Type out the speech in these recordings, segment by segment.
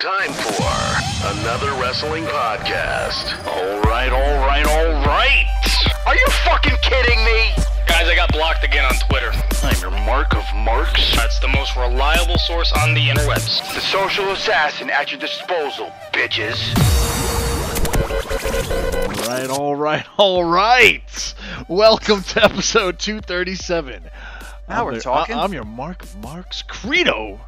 time for another wrestling podcast. All right, all right, all right. Are you fucking kidding me? Guys, I got blocked again on Twitter. I'm your mark of marks. That's the most reliable source on the interwebs. The social assassin at your disposal, bitches. All right, all right, all right. Welcome to episode 237. Now I'm we're the- talking. I- I'm your Mark of Marks Credo.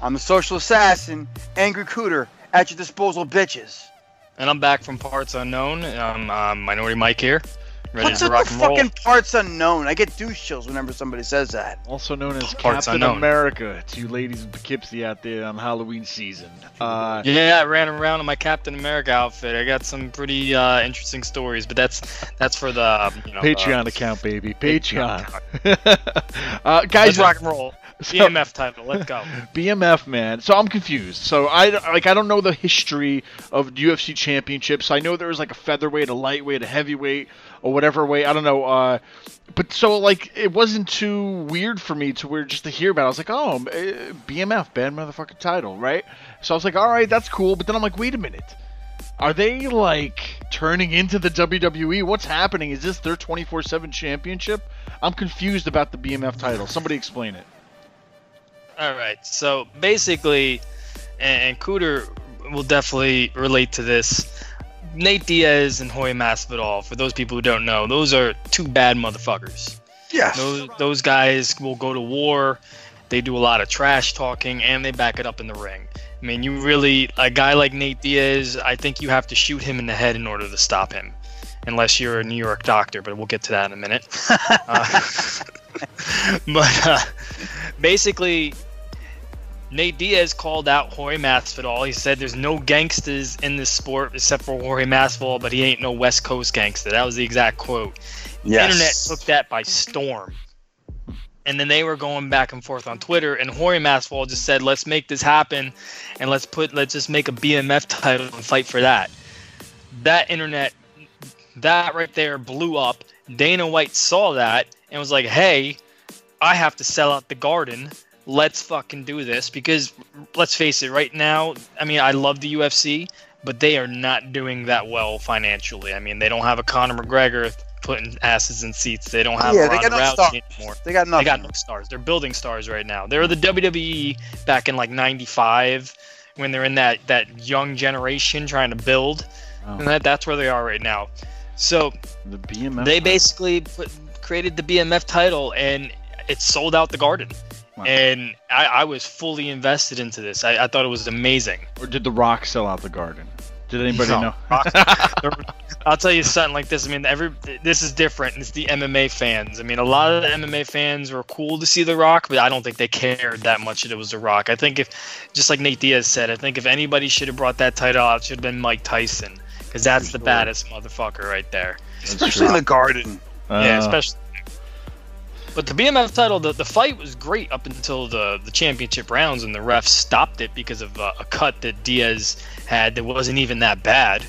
I'm the social assassin, angry cooter, at your disposal, bitches. And I'm back from parts unknown. Um, um, Minority Mike here, ready What's to up rock with and roll. fucking parts unknown? I get douche chills whenever somebody says that. Also known as Parts Captain unknown. America to you ladies in Poughkeepsie out there on Halloween season. Uh, Yeah, I ran around in my Captain America outfit. I got some pretty uh, interesting stories, but that's that's for the um, you know, Patreon uh, account, baby. Patreon. Patreon. uh, guys, Let's rock and roll. so- BMF title. Let's go. BMF man. So I'm confused. So I like I don't know the history of UFC championships. I know there was like a featherweight, a lightweight, a heavyweight, or whatever weight. I don't know. Uh, but so like it wasn't too weird for me to where just to hear about. it. I was like, oh, eh, BMF, bad motherfucking title, right? So I was like, all right, that's cool. But then I'm like, wait a minute. Are they like turning into the WWE? What's happening? Is this their 24/7 championship? I'm confused about the BMF title. Somebody explain it. All right. So basically, and, Cooter will definitely relate to this. Nate Diaz and Jorge Masvidal, for those people who don't know, those are two bad motherfuckers. Yes. Those, those guys will go to war. They do a lot of trash talking and they back it up in the ring. I mean, you really, a guy like Nate Diaz, I think you have to shoot him in the head in order to stop him. Unless you're a New York doctor, but we'll get to that in a minute. Uh, but uh, basically, Nate Diaz called out Jorge Masvidal. He said there's no gangsters in this sport except for Jorge Masvidal, but he ain't no West Coast gangster. That was the exact quote. The internet took that by storm. And then they were going back and forth on Twitter, and Jorge Masvidal just said, "Let's make this happen, and let's put, let's just make a BMF title and fight for that." That internet, that right there blew up. Dana White saw that and was like, "Hey, I have to sell out the Garden. Let's fucking do this." Because let's face it, right now, I mean, I love the UFC, but they are not doing that well financially. I mean, they don't have a Conor McGregor putting asses in seats. They don't have yeah, a they Ronda got no Rousey stars. anymore. They got They got no stars. They're building stars right now. They were the WWE back in like '95 when they're in that that young generation trying to build, Oh. and that that's where they are right now. So The BMF. they basically put, created the BMF title and it sold out the Garden. Wow. And I, I was fully invested into this. I, I thought it was amazing. Or did The Rock sell out the Garden? Did anybody No. know? I'll tell you something like this. I mean, every this is different. It's the MMA fans. I mean, a lot of the MMA fans were cool to see The Rock, but I don't think they cared that much that it was The Rock. I think if, just like Nate Diaz said, I think if anybody should have brought that title out, it should have been Mike Tyson, because that's For the sure. baddest motherfucker right there. Especially in the garden. yeah, Uh, especially. But the BMF title, the, the fight was great up until the, the championship rounds, and the refs stopped it because of uh, a cut that Diaz had that wasn't even that bad,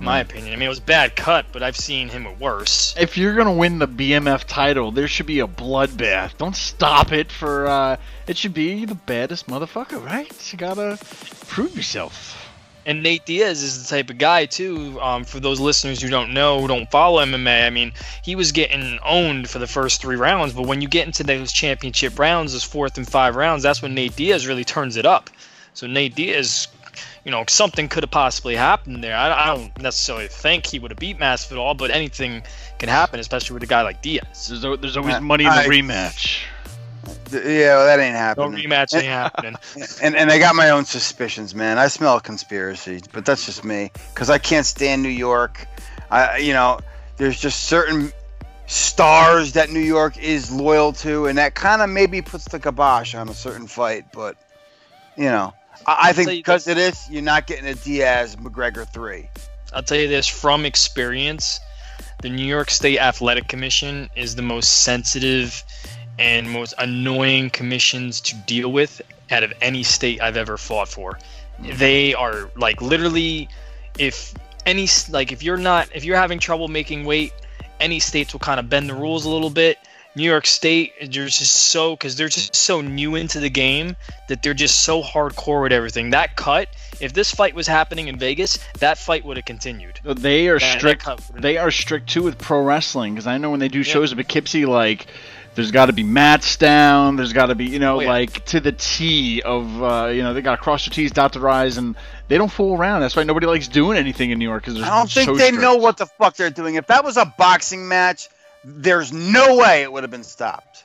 in my Mm. opinion. I mean, it was a bad cut, but I've seen him with worse. If you're gonna win the BMF title, there should be a bloodbath. Don't stop it for. uh It should be the baddest motherfucker, right? You gotta prove yourself. And Nate Diaz is the type of guy too. Um, for those listeners who don't know, who don't follow MMA, I mean, he was getting owned for the first three rounds, but when you get into those championship rounds, those fourth and five rounds, that's when Nate Diaz really turns it up. So Nate Diaz, you know, something could have possibly happened there. I, I don't necessarily think he would have beat Masvidal, but anything can happen, especially with a guy like Diaz. There's, there's always Uh, money in the I- rematch. Yeah, well, that ain't No happening. rematch ain't happening. And and I got my own suspicions, man. I smell a conspiracy, but that's just me because I can't stand New York. I, you know, there's just certain stars that New York is loyal to, and that kind of maybe puts the kibosh on a certain fight. But you know, I, I think because of this, you're not getting a Diaz McGregor three. I'll tell you this from experience the New York State Athletic Commission is the most sensitive and most annoying commissions to deal with out of any state I've ever fought for. They are like literally if any s- like if you're not if you're having trouble making weight, any states will kind of bend the rules a little bit New York State, they're just so because they're just so new into the game that they're just so hardcore with everything. That cut, if this fight was happening in Vegas, that fight would have continued. They are That- that strict. would've- They are strict too with pro wrestling because I know when they do shows in Poughkeepsie, like there's got to be mats down. There's got to be you know Oh, yeah. like to the T of uh, you know they got to cross their T's, dot their I's, and they don't fool around. That's why nobody likes doing anything in New York because I don't think they know what the fuck they're doing. If that was a boxing match, there's no way it would have been stopped.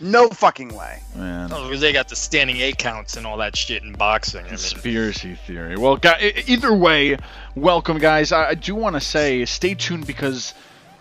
No fucking way. Man. Oh, because they got the standing eight counts and all that shit in boxing. I mean, Conspiracy theory. Well, gu- either way, welcome, guys. I, I do want to say, stay tuned because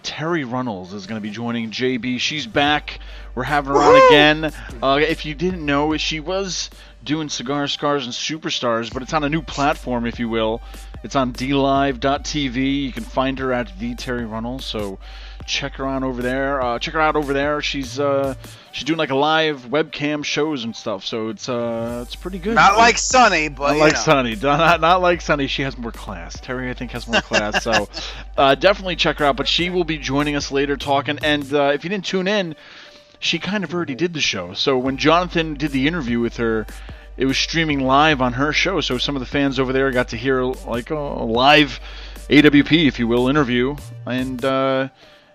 Terri Runnels is going to be joining JB. She's back. We're having her on again. Uh, if you didn't know, she was doing Cigar Scars and Superstars, but it's on a new platform, if you will. It's on DLive.tv. You can find her at the Terri Runnels. So check her on over there. Uh, check her out over there. She's uh, she's doing like a live webcam shows and stuff. So it's uh, it's pretty good. Not like Sonny, but Not like know. Sunny. Not, not like Sunny. She has more class. Terri, I think, has more class. So uh, definitely check her out. But she will be joining us later talking. And uh, if you didn't tune in, she kind of already did the show. So when Jonathan did the interview with her, it was streaming live on her show. So some of the fans over there got to hear like a live AWP, if you will, interview. And uh,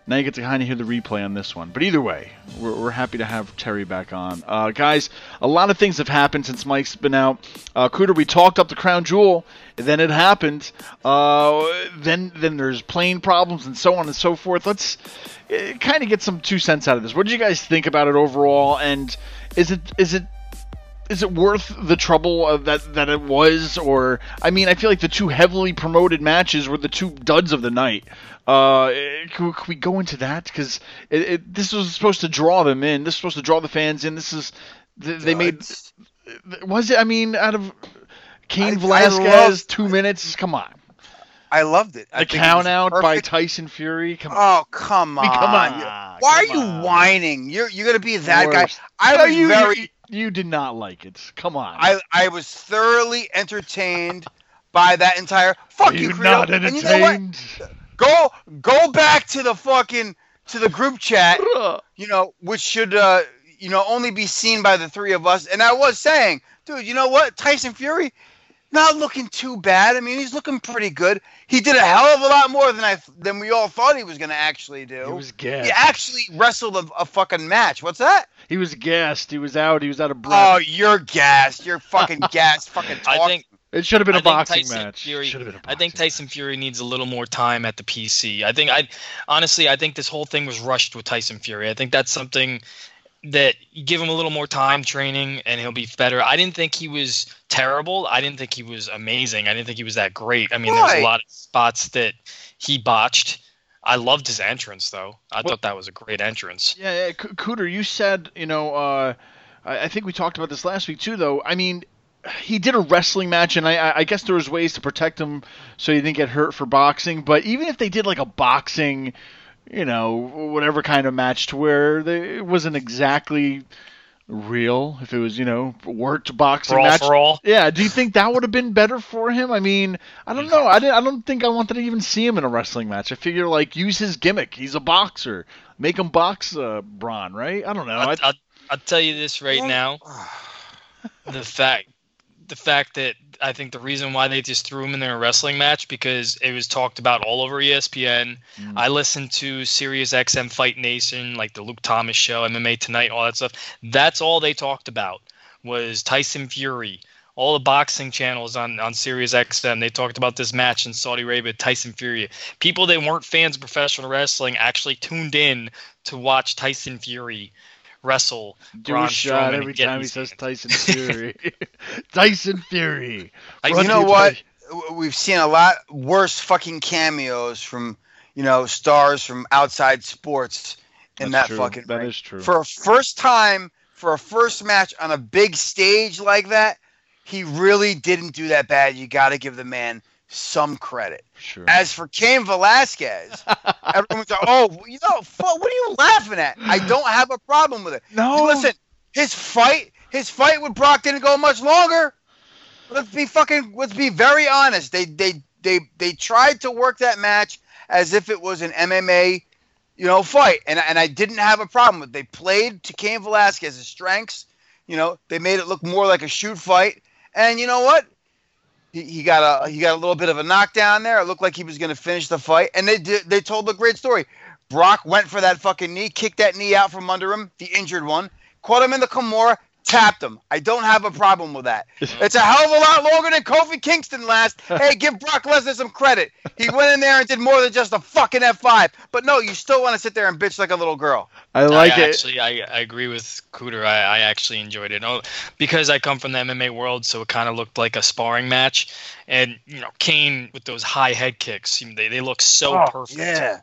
now you get to kind of hear the replay on this one. But either way, we're, we're happy to have Terri back on. Uh, guys, a lot of things have happened since Mike's been out. Uh, Cooter, we talked up the crown jewel, then it happened. Uh, then then there's plane problems and so on and so forth. Let's uh, kind of get some two cents out of this. What did you guys think about it overall? And is it is it is it worth the trouble that that it was or i mean i feel like the two heavily promoted matches were the two duds of the night uh can, can we go into that because it, it, this was supposed to draw them in this was supposed to draw the fans in this is they, they made was it i mean out of Cain I- I Velasquez, two minutes. Come on, I loved it. I the it count was out by. Tyson Fury. Come on, Oh come on! come on. Why are you on. whining? You're you're gonna be that guy. I was you, very. You, did not like it. Come on. I I was thoroughly entertained by that entire. Fuck Are you, you Credo. not And you know what? entertained? Go go back to the fucking to the group chat. You know, which should uh you know only be seen by the three of us. And I was saying, dude, you know what? Tyson Fury, not looking too bad. I mean, he's looking pretty good. He did a hell of a lot more than I than we all thought he was gonna actually do. He was gassed. He actually wrestled a, a fucking match. What's that? He was gassed. He was out. He was out of breath. Oh, you're gassed. You're fucking gassed. Fucking I think it should have been a I think boxing Tyson match. Fury- Should have been a I think boxing Tyson Fury needs a little more time at the PC. I think I honestly I think this whole thing was rushed with Tyson Fury. I think that's something that give him a little more time training and he'll be better. I didn't think he was terrible. I didn't think he was amazing. I didn't think he was that great. I mean, there's a lot of spots that he botched. I loved his entrance though. I Well- thought that was a great entrance. Yeah, yeah, Co- Cooter, you said, you know, uh, I, I think we talked about this last week too, though. I mean, he did a wrestling match, and I- I, I guess there was ways to protect him so he didn't get hurt for boxing. But even if they did like a boxing, you know, whatever kind of match to where they, it wasn't exactly real, if it was, you know, worked boxing Brawl match. for all. Yeah, do you think that would have been better for him? I mean, I don't know. I, didn't, I don't think I wanted to even see him in a wrestling match. I figure like use his gimmick. He's a boxer. Make him box uh, Braun, right? I don't know. I'll, I, I'll, I'll tell you this right now. the fact the fact that I think the reason why they just threw him in their wrestling match because it was talked about all over ESPN. Mm. I listened to Sirius XM Fight Nation, like the Luke Thomas show, MMA Tonight, all that stuff. That's all they talked about was Tyson Fury. All the boxing channels on on Sirius XM, they talked about this match in Saudi Arabia, Tyson Fury. People that weren't fans of professional wrestling actually tuned in to watch Tyson Fury wrestle do Braun a shot Strowman every time he says. Tyson Fury. Tyson Fury. I- you know what? W- We've seen a lot worse fucking cameos from, you know, stars from outside sports in That's that true. fucking That ring. is true. For a first time, for a first match on a big stage like that, he really didn't do that bad. You got to give the man some credit. Sure. As for Cain Velasquez, everyone's like, "Oh, you know, fu- what are you laughing at?" I don't have a problem with it. no, Listen, his fight, his fight with Brock didn't go much longer. Let's be fucking. Let's be very honest. They they they they tried to work that match as if it was an MMA you know, fight. And and I didn't have a problem with. It. They played to Cain Velasquez's strengths. You know, they made it look more like a shoot fight. And you know what? He, got a he got a little bit of a knockdown there. It looked like he was going to finish the fight, and they did. They told a great story. Brock went for that fucking knee, kicked that knee out from under him, the injured one, caught him in the Kimura, tapped him. I don't have a problem with that. It's a hell of a lot longer than Kofi Kingston last. Hey, give Brock Lesnar some credit. He went in there and did more than just a fucking F5. But no, you still want to sit there and bitch like a little girl. I like I it. Actually, I, I agree with Cooter. I, I actually enjoyed it. Oh, because I come from the MMA world, so it kind of looked like a sparring match. And you know, Cain with those high head kicks, they they look so Oh, perfect. Yeah.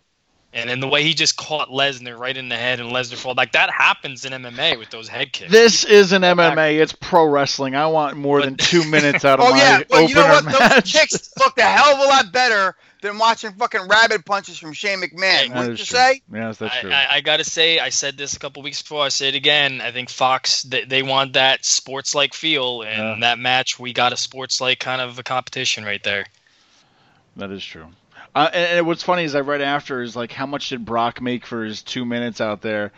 And then the way he just caught Lesnar right in the head and Lesnar fall like that happens in MMA with those head kicks. This isn't MMA. It's pro wrestling. I want more than two minutes out of Oh my yeah. Well, opener you know what? Those match. kicks looked a hell of a lot better than watching fucking rabbit punches from Shane McMahon. That Wouldn't you true. say? Yes, that's I, true. I, I gotta say, I said this a couple weeks before. I say it again. I think Fox they, they want that sports-like feel, and Yeah. that match we got a sports-like kind of a competition right there. That is true. Uh, and, and what's funny is I read after is like how much did Brock make for his two minutes out there?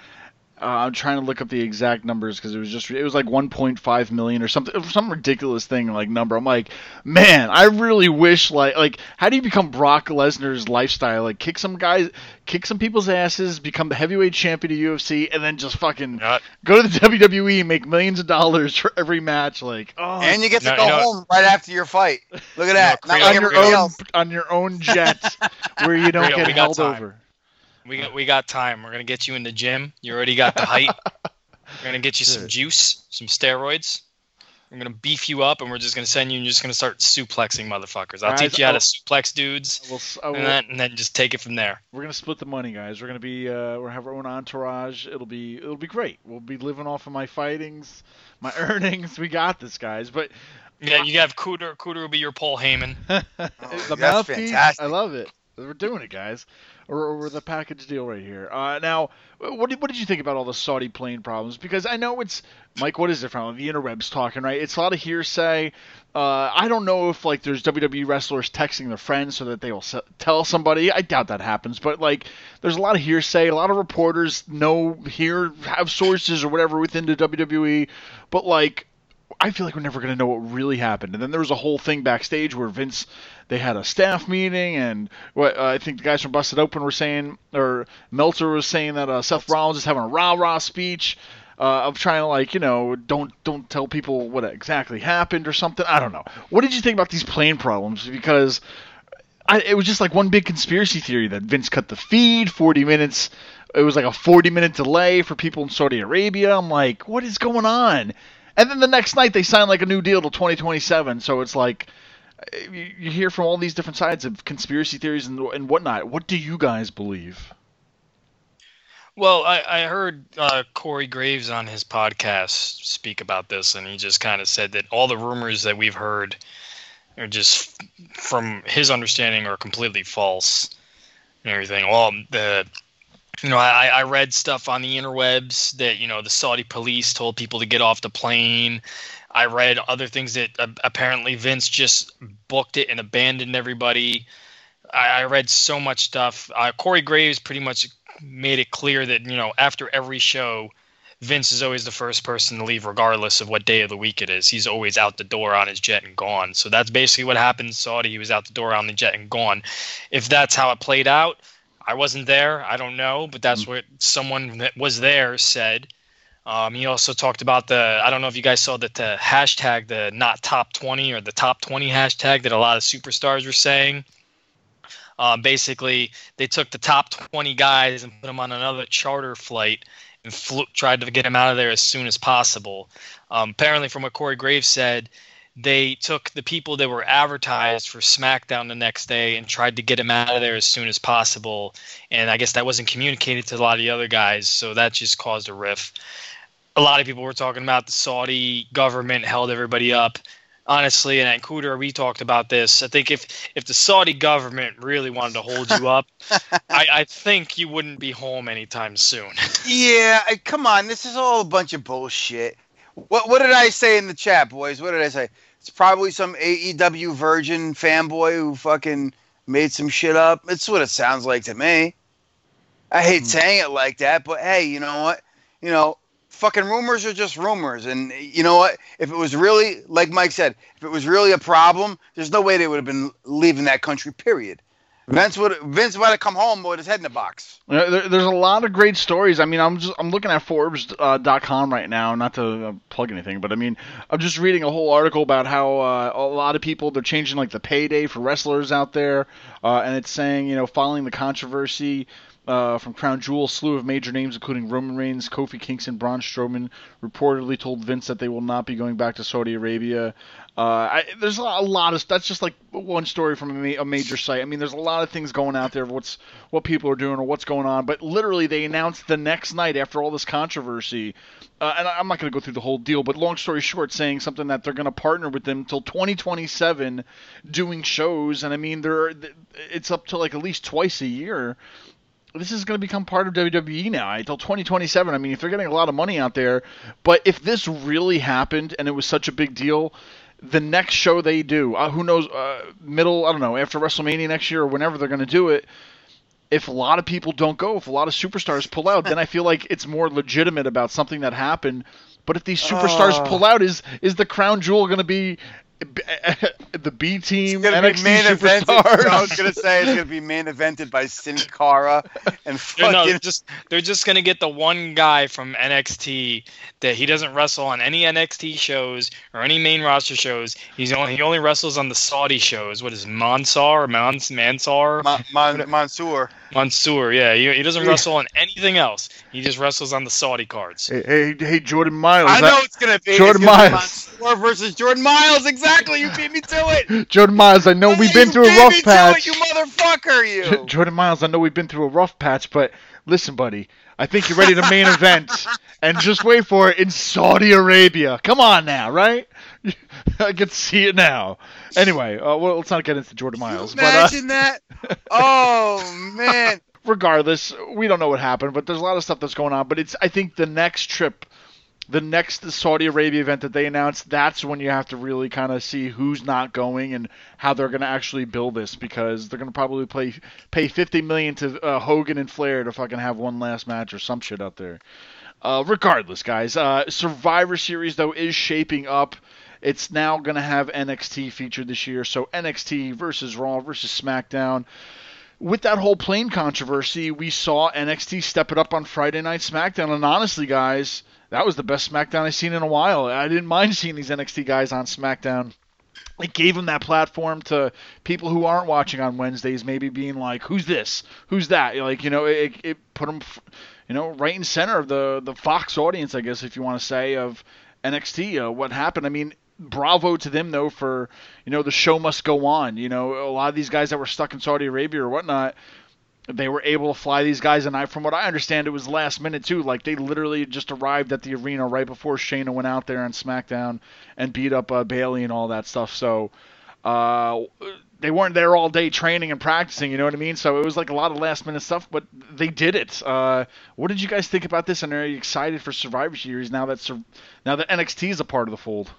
Uh, I'm trying to look up the exact numbers because it was just it was like 1.5 million or something, some ridiculous thing like number. I'm like, man, I really wish like like how do you become Brock Lesnar's lifestyle? Like kick some guys, kick some people's asses, become the heavyweight champion of UFC, and then just fucking Not- go to the WWE, and make millions of dollars for every match. Like, oh, And you get to No, go you know- home right after your fight. Look at that. No, Not Creel, like on your own else. on your own jet where you don't Creel, get held time. over. We got we got time. We're gonna get you in the gym. You already got the height. We're gonna get you some juice, some steroids. We're gonna beef you up, and we're just gonna send you, and you're just gonna start suplexing motherfuckers. I'll Guys, teach you how I'll- to suplex dudes, We'll, s- I will- and then, and then just take it from there. we're gonna split the money, guys. We're gonna be uh, we're gonna have our own entourage. It'll be it'll be great. We'll be living off of my fightings, my earnings. We got this, guys. But Yeah, you have Cooter. Cooter will be your Paul Heyman. the that's mouthpiece, fantastic. I love it. We're doing it, guys. We're, we're the package deal right here. Uh, now, what did, what did you think about all the Saudi plane problems? Because I know it's Mike. What is it from the interwebs talking, right? It's a lot of hearsay. Uh, I don't know if like there's WWE wrestlers texting their friends so that they will s- tell somebody. I doubt that happens, but like there's a lot of hearsay. A lot of reporters know here have sources or whatever within the WWE, but like I feel like we're never going to know what really happened. And then there was a whole thing backstage where Vince, they had a staff meeting, and what uh, I think the guys from Busted Open were saying, or Meltzer was saying that uh, Seth Rollins is having a rah rah speech uh, of trying to like, you know, don't don't tell people what exactly happened or something. I don't know. What did you think about these plane problems? Because I, it was just like one big conspiracy theory that Vince cut the feed 40 minutes. It was like a 40 minute delay for people in Saudi Arabia. I'm like, what is going on? And then the next night they signed like a new deal to 2027. So it's like you, you hear from all these different sides of conspiracy theories and, and whatnot. What do you guys believe? Well, I, I heard uh, Corey Graves on his podcast speak about this, and he just kind of said that all the rumors that we've heard are just, from his understanding, are completely false and everything. Well, the you know, I, I read stuff on the interwebs that you know the Saudi police told people to get off the plane. I read other things that uh, apparently Vince just booked it and abandoned everybody. I, I read so much stuff. Uh, Corey Graves pretty much made it clear that you know after every show, Vince is always the first person to leave, regardless of what day of the week it is. He's always out the door on his jet and gone. So that's basically what happened Saudi. He was out the door on the jet and gone. If that's how it played out, I wasn't there. I don't know, but that's what someone that was there said. Um, he also talked about the. I don't know if you guys saw that the hashtag, the not top 20 or the top 20 hashtag that a lot of superstars were saying. Um, basically, they took the top 20 guys and put them on another charter flight and flew, tried to get them out of there as soon as possible. Um, apparently, from what Corey Graves said, they took the people that were advertised for SmackDown the next day and tried to get them out of there as soon as possible. And I guess that wasn't communicated to a lot of the other guys, so that just caused a riff. A lot of people were talking about the Saudi government held everybody up. Honestly, and at Cooter, we talked about this. I think if if the Saudi government really wanted to hold you up, I, I think you wouldn't be home anytime soon. Yeah, come on. This is all a bunch of bullshit. What what did I say in the chat, boys? What did I say? It's probably some AEW virgin fanboy who fucking made some shit up. It's what it sounds like to me. I hate Hmm. saying it like that, but hey, you know what? You know, fucking rumors are just rumors, and you know what? If it was really, like Mike said, if it was really a problem, there's no way they would have been leaving that country. Period. Vince would Vince might have come home with his head in a box. There, there's a lot of great stories. I mean, I'm just I'm looking at Forbes.com uh, right now, not to uh, plug anything, but I mean, I'm just reading a whole article about how uh, a lot of people they're changing like the payday for wrestlers out there, uh, and it's saying you know following the controversy. Uh, from Crown Jewel, a slew of major names, including Roman Reigns, Kofi Kingston, Braun Strowman, reportedly told Vince that they will not be going back to Saudi Arabia. Uh, I, there's a lot, of that's just like one story from a, ma- a major site. I mean, there's a lot of things going out there of what's what people are doing or what's going on. But literally, they announced the next night after all this controversy, uh, and I'm not going to go through the whole deal. But long story short, saying something that they're going to partner with them till 2027, doing shows, and I mean, they're it's up to like at least twice a year this is going to become part of WWE now until 2027. I mean, if they're getting a lot of money out there, but if this really happened and it was such a big deal, the next show they do, uh, who knows, uh, middle, I don't know, after WrestleMania next year or whenever they're going to do it, if a lot of people don't go, if a lot of superstars pull out, then I feel like it's more legitimate about something that happened. But if these superstars Oh. pull out, is is the crown jewel going to be the B team It's gonna NXT be main evented. I was gonna say it's gonna be main evented by Sin Cara and They're, fucking. no, just they're just gonna get the one guy from NXT that he doesn't wrestle on any NXT shows or any main roster shows. He's only he only wrestles on the Saudi shows. What is it, Mansar Mans Mansar? Mon- Mon- Mansoor. Mansoor, yeah. He, he doesn't wrestle on anything else. He just wrestles on the Saudi cards. Hey, hey, hey, Jordan Miles. I that- know it's gonna be Jordan it's gonna be Miles. Mansoor versus Jordan Miles. Exactly. You beat me to it. Jordan Miles, I know we've been You through a rough me to patch. it, you motherfucker. You. Jordan Miles, I know we've been through a rough patch, but listen, buddy, I think you're ready to main event, and just wait for it in Saudi Arabia. Come on now, right? I can see it now. Anyway, uh, well, let's not get into Jordan Miles, but uh, Imagine that. Oh man. regardless, we don't know what happened, but there's a lot of stuff that's going on. But it's, I think, the next trip. The next Saudi Arabia event that they announced, that's when you have to really kind of see who's not going and how they're going to actually build this because they're going to probably play, pay 50 million to uh, Hogan and Flair to fucking have one last match or some shit out there. Uh, regardless, guys, uh, Survivor Series though is shaping up. It's now going to have NXT featured this year, so NXT versus Raw versus SmackDown with that whole plane controversy, we saw NXT step it up on Friday Night SmackDown. And honestly, guys, that was the best SmackDown I've seen in a while. I didn't mind seeing these NXT guys on SmackDown. It gave them that platform to people who aren't watching on Wednesdays, maybe being like, "Who's this? Who's that?" Like, you know, it, it put them, you know, right in center of the the Fox audience, I guess, if you want to say, of NXT. Uh, what happened? I mean, bravo to them though for you know the show must go on. You know, a lot of these guys that were stuck in Saudi Arabia or whatnot, they were able to fly these guys, and I, from what I understand, it was last minute too. Like they literally just arrived at the arena right before Shayna went out there on SmackDown and beat up uh, Bayley and all that stuff. So. Uh, they weren't there all day training and practicing, you know what I mean? So it was like a lot of last minute stuff, but they did it. Uh, what did you guys think about this? And are you excited for Survivor Series now that Sur- now that NXT is a part of the fold?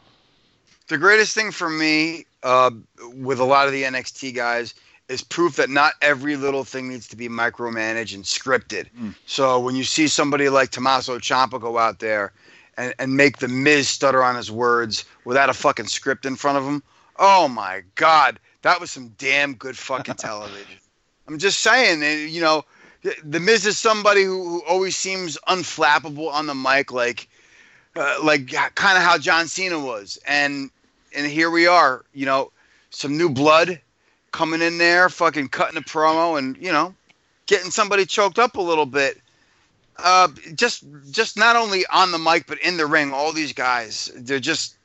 The greatest thing for me uh, with a lot of the NXT guys is proof that not every little thing needs to be micromanaged and scripted. Mm. So when you see somebody like Tommaso Ciampa go out there and, and make the Miz stutter on his words without a fucking script in front of him, oh my God, that was some damn good fucking television. I'm just saying, eh, you know, the Miz is somebody who, who always seems unflappable on the mic, like uh, like kind of how John Cena was, and and here we are, you know, some new blood coming in there, fucking cutting a promo, and you know, getting somebody choked up a little bit. Uh, just just not only on the mic but in the ring, all these guys, they're just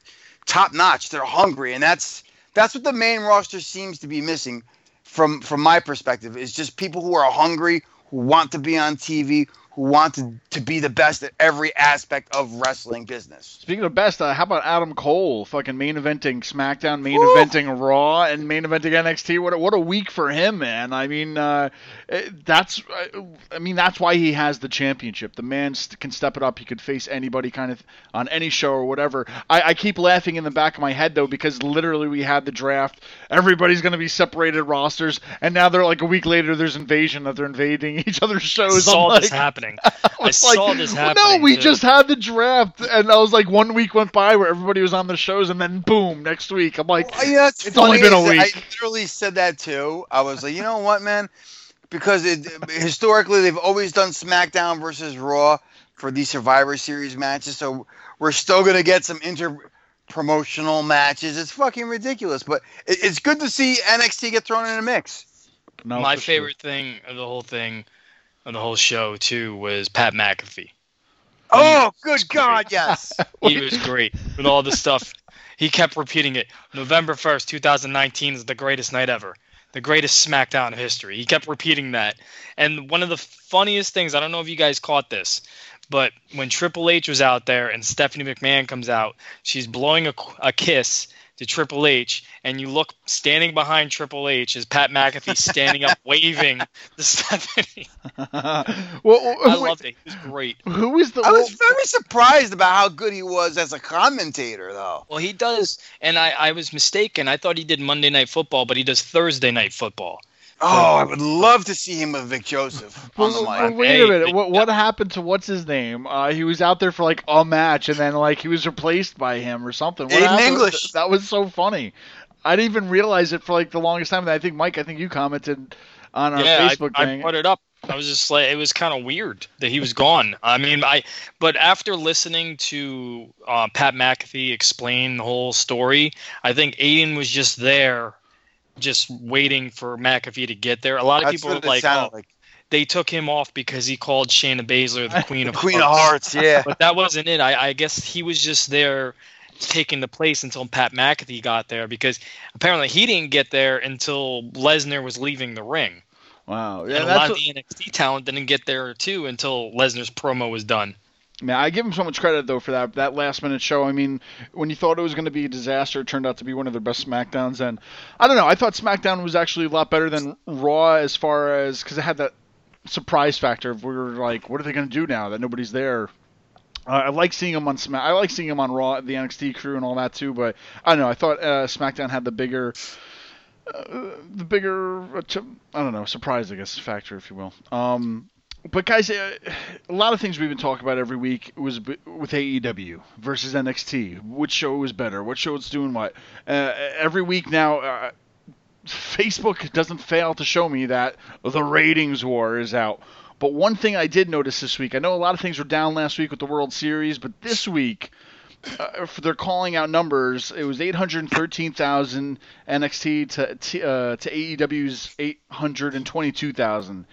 top notch. They're hungry, and that's that's what the main roster seems to be missing from from my perspective is just people who are hungry, who want to be on TV, who wanted to be the best at every aspect of wrestling business. Speaking of best, uh, how about Adam Cole, fucking main eventing SmackDown, main Woo! eventing Raw, and main eventing NXT? What a, what a week for him, man! I mean, uh, eh, that's uh, I mean that's why he has the championship. The man st- can step it up. He could face anybody, kind of on any show or whatever. I, I keep laughing in the back of my head though because literally we had the draft. Everybody's going to be separated rosters, and now they're like a week later. There's invasion that they're invading each other's shows. saw I'm this like, happening. I I was saw like, this happening. No, we too. just had the draft, and I was like, one week went by where everybody was on the shows, and then boom, next week, I'm like, Well, yeah, that's It's only been a week. I literally said that too. I was like, you know what, man? Because it, historically, they've always done SmackDown versus Raw for these Survivor Series matches, so we're still gonna get some inter promotional matches. It's fucking ridiculous, but it, it's good to see NXT get thrown in a mix. no, My for sure. favorite thing of the whole thing, of the whole show too, was Pat McAfee. Oh, good great. God, yes. He was great with all the stuff. He kept repeating it. November 1st, 2019 is the greatest night ever. The greatest SmackDown of history. He kept repeating that. And one of the funniest things, I don't know if you guys caught this, but when Triple H was out there and Stephanie McMahon comes out, she's blowing a, a kiss to Triple H, and you look standing behind Triple H is Pat McAfee standing up waving to Stephanie. well, I loved it. He was great. who is the? I was very surprised about how good he was as a commentator, though. Well, he does, and I, I was mistaken. I thought he did Monday Night Football, but he does Thursday Night Football. Oh, I would love to see him with Vic Joseph on the Well, well, mic. wait a minute. but- What, what happened to what's his name? Uh, he was out there for like a match, and then like he was replaced by him or something. What In? English. That was so funny. I didn't even realize it for like the longest time. And I think Mike, I think you commented on our yeah, Facebook I, I thing. brought it up. I was just like, it was kind of weird that he was gone. I mean, I, but after listening to uh, Pat McAfee explain the whole story, I think Aiden was just there, just waiting for McAfee to get there. A lot of That's people were like, oh, like. they took him off because he called Shayna Baszler the Queen of Queen of Hearts, yeah. but that wasn't it. I, I guess he was just there taking the place until Pat McAfee got there because apparently he didn't get there until Lesnar was leaving the ring. wow. and Yeah, a lot what, of the NXT talent didn't get there too until Lesnar's promo was done. Man, I give him so much credit though for that that last minute show. I mean, when you thought it was going to be a disaster, it turned out to be one of their best Smackdowns. And I don't know. I thought SmackDown was actually a lot better than Raw as far as because it had that surprise factor. Of we were like, what are they going to do now that nobody's there? Uh, I like seeing him on Smack. I like seeing him on Raw, the NXT crew, and all that too. But I don't know. I thought uh, SmackDown had the bigger, uh, the bigger, uh, I don't know, surprise, I guess, factor, if you will. Um, but guys, uh, a lot of things we've been talking about every week was with AEW versus NXT. Which show is better? What show is doing what? Uh, every week now. Uh, Facebook doesn't fail to show me that the ratings war is out. But one thing I did notice this week, I know a lot of things were down last week with the World Series, but this week, uh, they're calling out numbers. It was 813,000 NXT to to, uh, to AEW's 822,000.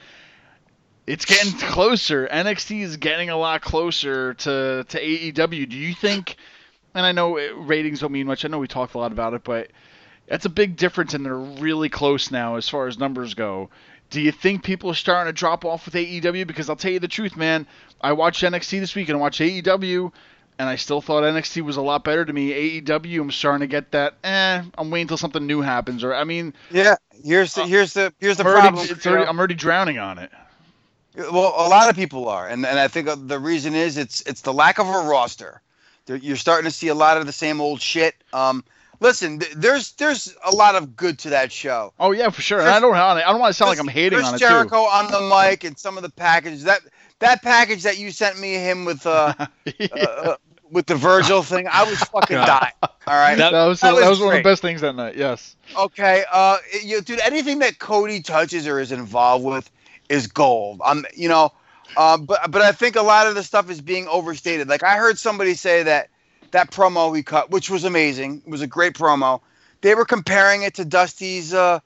It's getting closer. NXT is getting a lot closer to to AEW. Do you think? And I know it- ratings don't mean much. I know we talked a lot about it, but that's a big difference, and they're really close now as far as numbers go. Do you think people are starting to drop off with AEW? Because I'll tell you the truth, man. I watched NXT this week and I watched AEW, and I still thought NXT was a lot better to me. AEW, I'm starting to get that. Eh, I'm waiting until something new happens. Or I mean, Yeah, here's the here's the here's the I'm already, problem. it's already. I'm already drowning on it. Well, a lot of people are, and and I think the reason is it's it's the lack of a roster. You're starting to see a lot of the same old shit. Um, listen, th- there's there's a lot of good to that show. Oh yeah, for sure. And I don't I don't want to sound like I'm hating Chris on it Jericho on the mic and some of the packages that that package that you sent me him with uh, too. uh with the Virgil thing, I was fucking Yeah. dying. All right. That- that was that that was, was one of the best things that night. Yes. Okay, uh, you dude, anything that Cody touches or is involved with is gold. I'm, you know, uh, but but I think a lot of the stuff is being overstated. Like I heard somebody say that that promo we cut, which was amazing, it was a great promo. They were comparing it to Dusty's uh, uh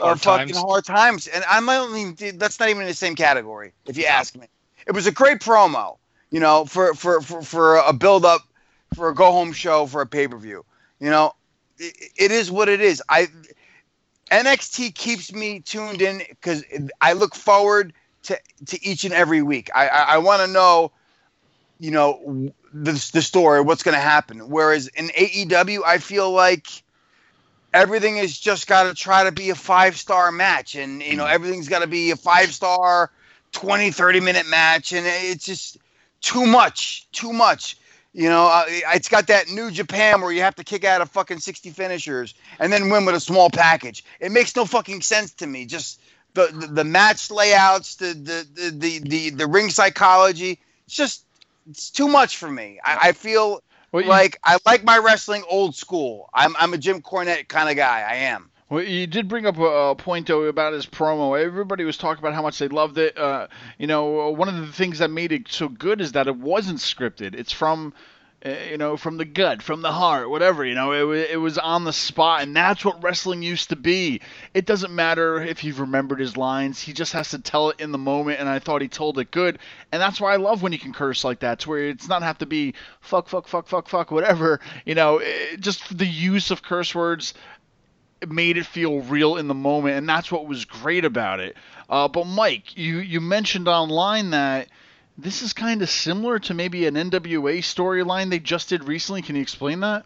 Hard fucking hard times, and I'm not even that's not even in the same category. If you ask me, it was a great promo. You know, for for for, for a build up, for a go home show, for a pay per view. You know, it, it is what it is. I NXT keeps me tuned in because I look forward to to each and every week. I I, I want to know, you know, the the story, what's going to happen. Whereas in AEW, I feel like everything has just got to try to be a five star match, and you know, everything's got to be a five star 20, 30 minute match, and it's just too much, too much. You know, uh, it's got that New Japan where you have to kick out of fucking 60 finishers and then win with a small package. It makes no fucking sense to me. Just the the, the match layouts, the, the the, the the the ring psychology. It's just it's too much for me. I, I feel Well, you- like I like my wrestling old school. I'm I'm a Jim Cornette kind of guy. I am. Well, you did bring up a, point though about his promo. Everybody was talking about how much they loved it. Uh, you know, one of the things that made it so good is that it wasn't scripted. It's from, uh, you know, from the gut, from the heart, whatever. You know, it, it was on the spot, and that's what wrestling used to be. It doesn't matter if he remembered his lines; he just has to tell it in the moment. And I thought he told it good, and that's why I love when you can curse like that, to where it's not have to be fuck, fuck, fuck, fuck, fuck, whatever. You know, it, just the use of curse words made it feel real in the moment, and that's what was great about it. Uh, but Mike, you you mentioned online that this is kind of similar to maybe an NWA storyline they just did recently. Can you explain that?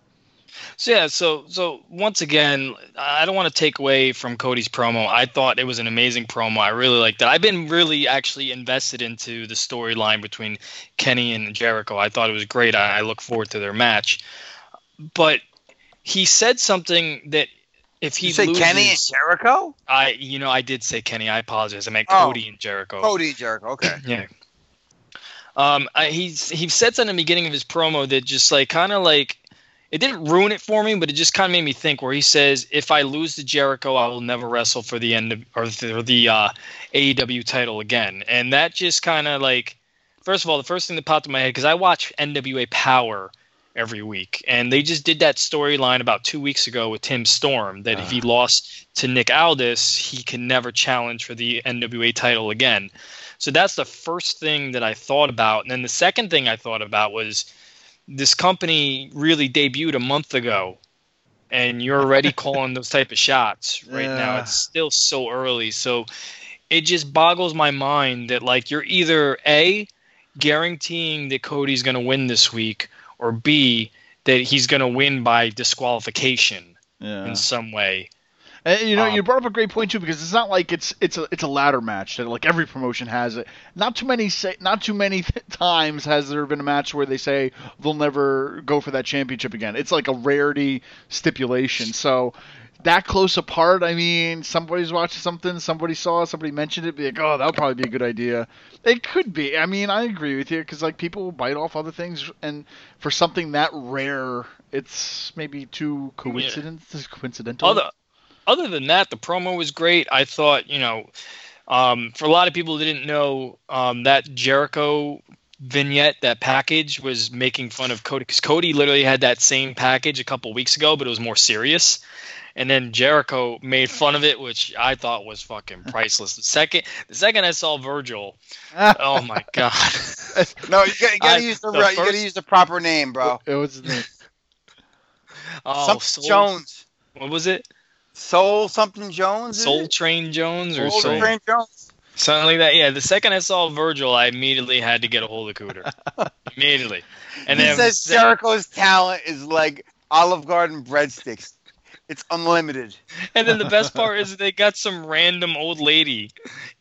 So yeah, so so once again, I don't want to take away from Cody's promo. I thought it was an amazing promo. I really liked it. I've been really actually invested into the storyline between Kenny and Jericho. I thought it was great. I, I look forward to their match. But he said something that if he You say loses, Kenny and Jericho? I you know I did say Kenny. I apologize. I meant Oh. Cody and Jericho. Cody and Jericho. Okay. Yeah. Um, I, he's he said something in the beginning of his promo that just like kind of like it didn't ruin it for me, but it just kind of made me think. Where he says, "If I lose to Jericho, I will never wrestle for the end of, or the, the uh, AEW title again." And that just kind of like, first of all, the first thing that popped in my head because I watch NWA Power every week, and they just did that storyline about two weeks ago with Tim Storm that if he ah. lost to Nick Aldis, he can never challenge for the NWA title again. So that's the first thing that I thought about. And then the second thing I thought about was this company really debuted a month ago and you're already calling those type of shots right now. It's still so early. So it just boggles my mind that like you're either A guaranteeing that Cody's going to win this week or B that he's going to win by disqualification Yeah. in some way. And, you know, Um, you brought up a great point too because it's not like it's it's a it's a ladder match that like every promotion has it. Not too many say not too many times has there been a match where they say they'll never go for that championship again. It's like a rarity stipulation. So that close apart, I mean, somebody's watching something, somebody saw, somebody mentioned it, be like, oh, that would probably be a good idea. It could be. I mean, I agree with you because like people will bite off other things, and for something that rare, it's maybe too coincidence coincidental. Other other than that, the promo was great. I thought, you know, um, for a lot of people who didn't know um, that Jericho vignette, that package was making fun of Cody because Cody literally had that same package a couple weeks ago, but it was more serious. And then Jericho made fun of it, which I thought was fucking priceless. The second, the second I saw Virgil, oh my god! No, you got, you got I- to use the, the right- you got to use the proper name, bro. It was the Oh, Something Soul, Jones. What was it? Soul something Jones. Soul? Train Jones or Soul something? Train Jones. Something like that. Yeah. The second I saw Virgil, I immediately had to get a hold of Cooter. immediately. And he then says Jericho's talent is like Olive Garden breadsticks. It's unlimited. and then the best part is they got some random old lady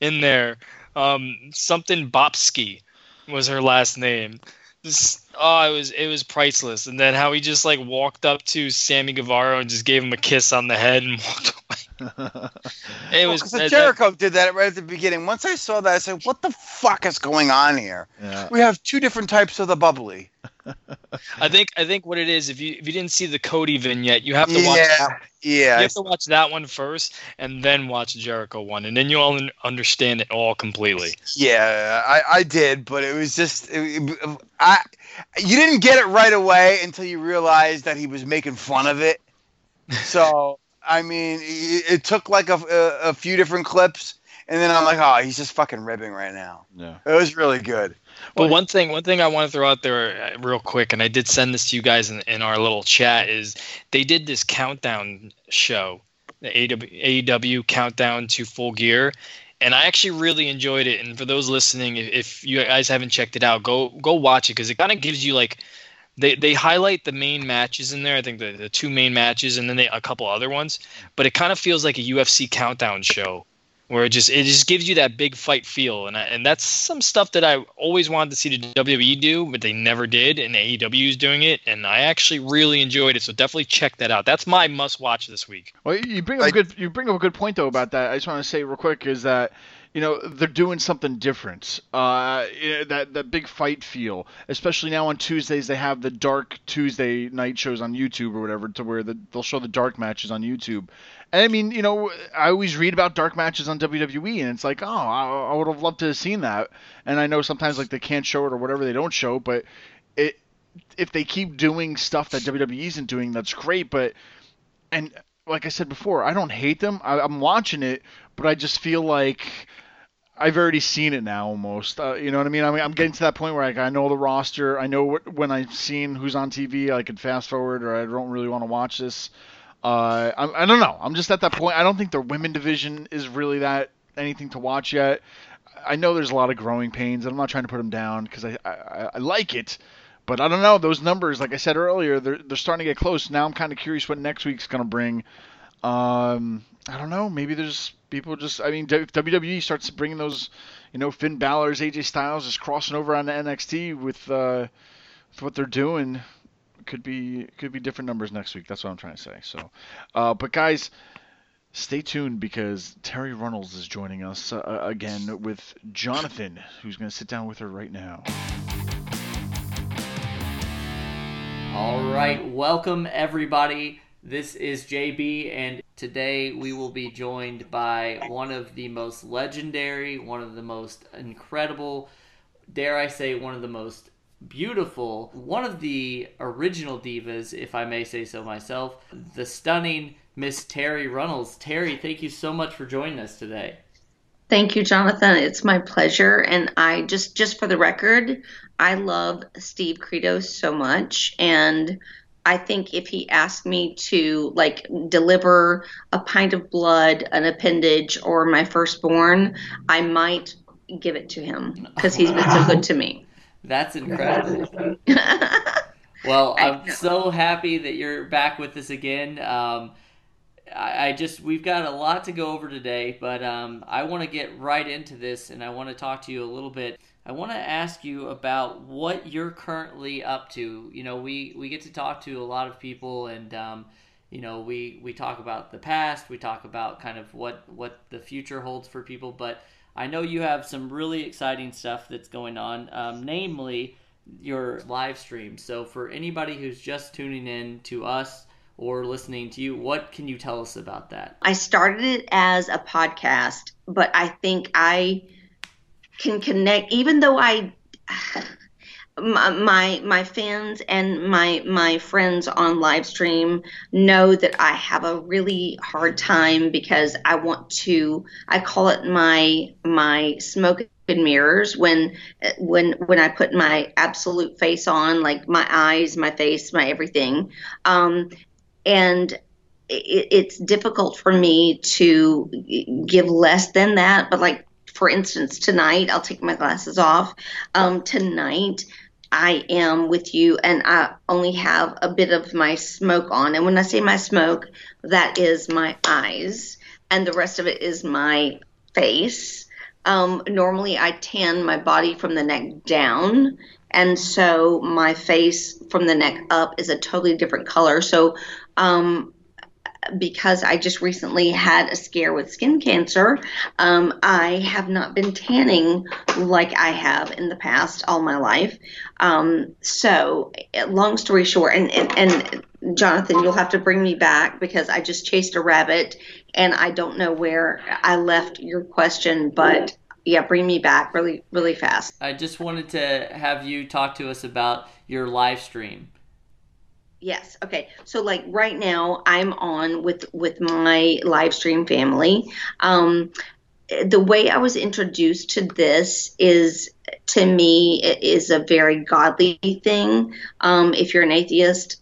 in there. Um, something Bopsky was her last name. This, oh, it was it was priceless. And then how he just like walked up to Sammy Guevara and just gave him a kiss on the head and walked away. It Well, was 'cause that- that- uh, Jericho did that right at the beginning. Once I saw that, I said, "What the fuck is going on here? yeah. We have two different types of the bubbly." I think I think what it is if you if you didn't see the Cody vignette, you have to watch Yeah, yeah. You have to watch that one first, and then watch Jericho one, and then you'll understand it all completely. Yeah, I, I did, but it was just it- it- I. You didn't get it right away until you realized that he was making fun of it. So I mean, it, it took like a, a, a few different clips, and then I'm like, oh, he's just fucking ribbing right now. yeah. It was really good. But one thing, one thing I want to throw out there uh, real quick, and I did send this to you guys in, in our little chat, is they did this countdown show, the AW, AEW countdown to full gear, and I actually really enjoyed it. And for those listening, if, if you guys haven't checked it out, go go watch it because it kind of gives you like they they highlight the main matches in there. I think the, the two main matches and then they, a couple other ones, but it kind of feels like a UFC countdown show where it just it just gives you that big fight feel, and I, and that's some stuff that I always wanted to see the WWE do, but they never did, and AEW is doing it, and I actually really enjoyed it. So definitely check that out. That's my must watch this week. Well, you bring up a good you bring up a good point though about that. I just want to say real quick is that you know they're doing something different. Uh, that that big fight feel, especially now on Tuesdays they have the dark Tuesday night shows on YouTube or whatever, to where the, they'll show the dark matches on YouTube. And I mean, you know, I always read about dark matches on WWE, and it's like, oh, I, I would have loved to have seen that. And I know sometimes like they can't show it or whatever they don't show, but it if they keep doing stuff that WWE isn't doing, that's great. But and like I said before, I don't hate them. I, am watching it, but I just feel like I've already seen it now almost. Uh, you know what I mean? I mean, I'm getting to that point where like, I know the roster. I know what, when I've seen who's on TV, I can fast forward, or I don't really want to watch this. Uh, I, I don't know. I'm just at that point. I don't think the women division is really that anything to watch yet. I know there's a lot of growing pains, and I'm not trying to put them down because I, I, I like it, but I don't know those numbers. Like I said earlier, they're they're starting to get close. Now I'm kind of curious what next week's gonna bring. Um, I don't know. Maybe there's people just. I mean, WWE starts bringing those, you know, Finn Balor's, AJ Styles, just crossing over on the NXT with uh, with what they're doing could be could be different numbers next week. That's what I'm trying to say. So, uh, but guys, stay tuned because Terri Runnels is joining us uh, again with Jonathan, who's going to sit down with her right now. All right, welcome everybody. This is JB, and today we will be joined by one of the most legendary, one of the most incredible, dare I say, one of the most beautiful, one of the original divas, if I may say so myself, the stunning Miss Terri Runnels. Terri, thank you so much for joining us today. Thank you, Jonathan. It's my pleasure. And I just, just for the record, I love Steve Credo so much. And I think if he asked me to like deliver a pint of blood, an appendage, or my firstborn, I might give it to him because he's been so good to me. That's incredible. well, I'm so happy that you're back with us again. Um, I, I, just we've got a lot to go over today, but um, I want to get right into this, and I want to talk to you a little bit. I want to ask you about what you're currently up to. You know, we we get to talk to a lot of people, and um, you know, we we talk about the past, we talk about kind of what what the future holds for people, but I know you have some really exciting stuff that's going on, um, namely your live stream. So, for anybody who's just tuning in to us or listening to you, what can you tell us about that? I started it as a podcast, but I think I can connect, even though I my my fans and my my friends on live stream know that I have a really hard time because I want to I call it my my smoke and mirrors when when when I put my absolute face on like my eyes my face my everything. Um, and it, it's difficult for me to give less than that but like for instance tonight I'll take my glasses off um, tonight I am with you and I only have a bit of my smoke on. And when I say my smoke, that is my eyes, and the rest of it is my face. Um, normally, I tan my body from the neck down, and so my face from the neck up is a totally different color. So, um, because I just recently had a scare with skin cancer, um, I have not been tanning like I have in the past all my life. Um, so, long story short, and, and, and Jonathan, you'll have to bring me back because I just chased a rabbit and I don't know where I left your question, but yeah, bring me back really, really fast. I just wanted to have you talk to us about your live stream. Yes. Okay. So like right now I'm on with with my live stream family. Um the way I was introduced to this is to me it is a very godly thing. Um if you're an atheist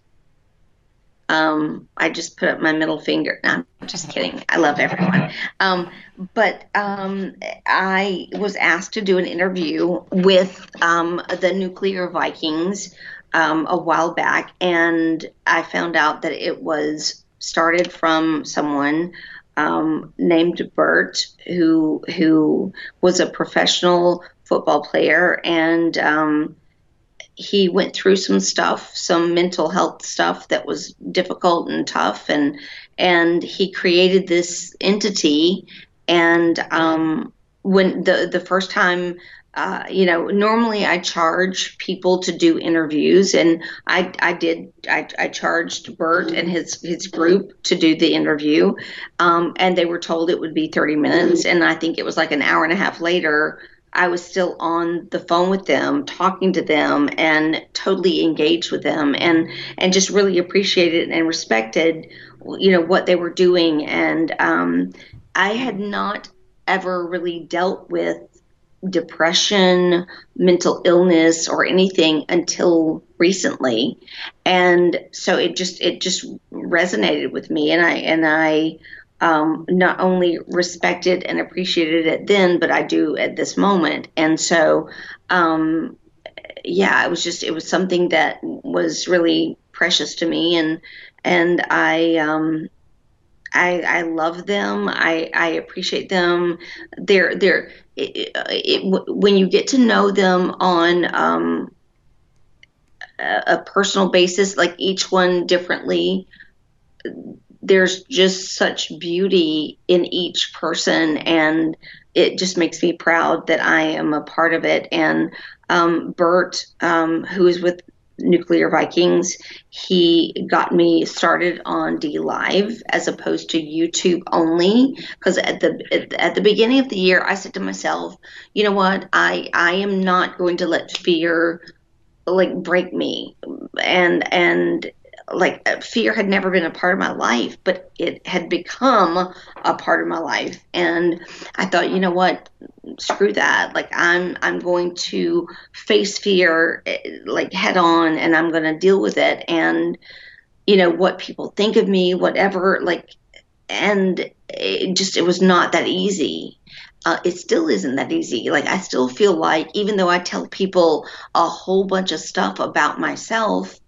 Um, I just put up my middle finger. No, I'm just kidding. I love everyone. Um, but um, I was asked to do an interview with um, the Nuclear Vikings um, a while back, and I found out that it was started from someone um, named Bert, who who was a professional football player, and um, he went through some stuff, some mental health stuff that was difficult and tough, and and he created this entity. And um, when the the first time uh, you know, normally I charge people to do interviews, and I, I did. I, I charged Bert and his his group to do the interview, um, and they were told it would be 30 minutes, and I think it was like an hour and a half later. I was still on the phone with them, talking to them, and totally engaged with them, and and just really appreciated and respected, you know, what they were doing, and um, I had not ever really dealt with depression, mental illness, or anything until recently, and so it just it just resonated with me, and I and I um, not only respected and appreciated it then, but I do at this moment, and so um, yeah, it was just it was something that was really precious to me, and and I um, I, I love them. I, I appreciate them. They're they're it, it, when you get to know them on um, a, a personal basis, like each one differently. There's just such beauty in each person, and it just makes me proud that I am a part of it. And um, Bert, um, who is with Nuclear Vikings. He got me started on DLive as opposed to YouTube only because at the at the beginning of the year I said to myself, you know what? I I am not going to let fear like break me and and like uh, fear had never been a part of my life, but it had become a part of my life. And I thought, you know what? Screw that. Like I'm I'm going to face fear eh, like head on and I'm going to deal with it and you know what people think of me, whatever like and it just it was not that easy. Uh, it still isn't that easy. Like I still feel like even though I tell people a whole bunch of stuff about myself,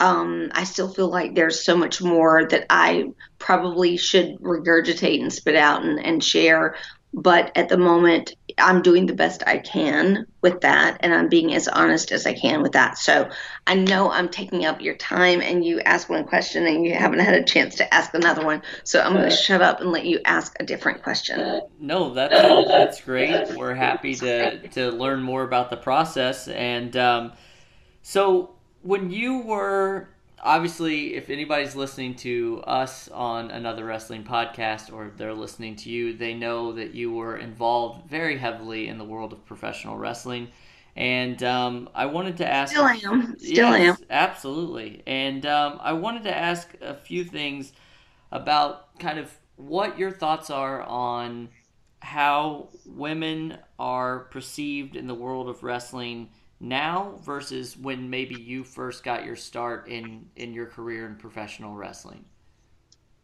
um, I still feel like there's so much more that I probably should regurgitate and spit out and, and share. But at the moment, I'm doing the best I can with that, and I'm being as honest as I can with that. So I know I'm taking up your time, and you ask one question, and you haven't had a chance to ask another one. So I'm going to shut up and let you ask a different question. No, that's that's great. We're happy to to learn more about the process, and um, so when you were obviously if anybody's listening to us on another wrestling podcast or they're listening to you they know that you were involved very heavily in the world of professional wrestling. And um, i wanted to ask still am. Still yes, am. absolutely. And um, i wanted to ask a few things about kind of what your thoughts are on how women are perceived in the world of wrestling now versus when maybe you first got your start in in your career in professional wrestling?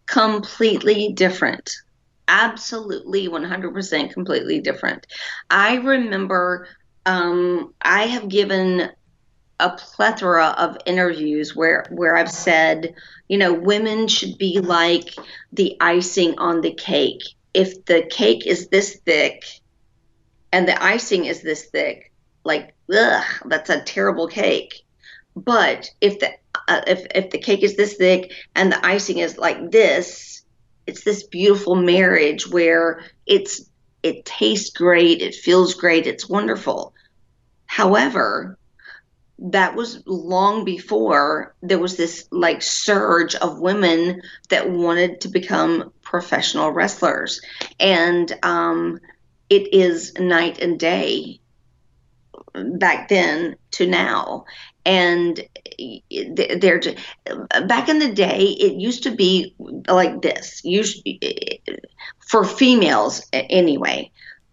Completely different. Absolutely 100% completely different. I remember um, I have given a plethora of interviews where where I've said, you know, women should be like the icing on the cake. If the cake is this thick and the icing is this thick, like ugh, that's a terrible cake. But if the uh, if if the cake is this thick and the icing is like this, it's this beautiful marriage where it's it tastes great, it feels great, it's wonderful. However, that was long before there was this like surge of women that wanted to become professional wrestlers and um, it is night and day back then to now. And they're back in the day it used to be like this. Usually for females anyway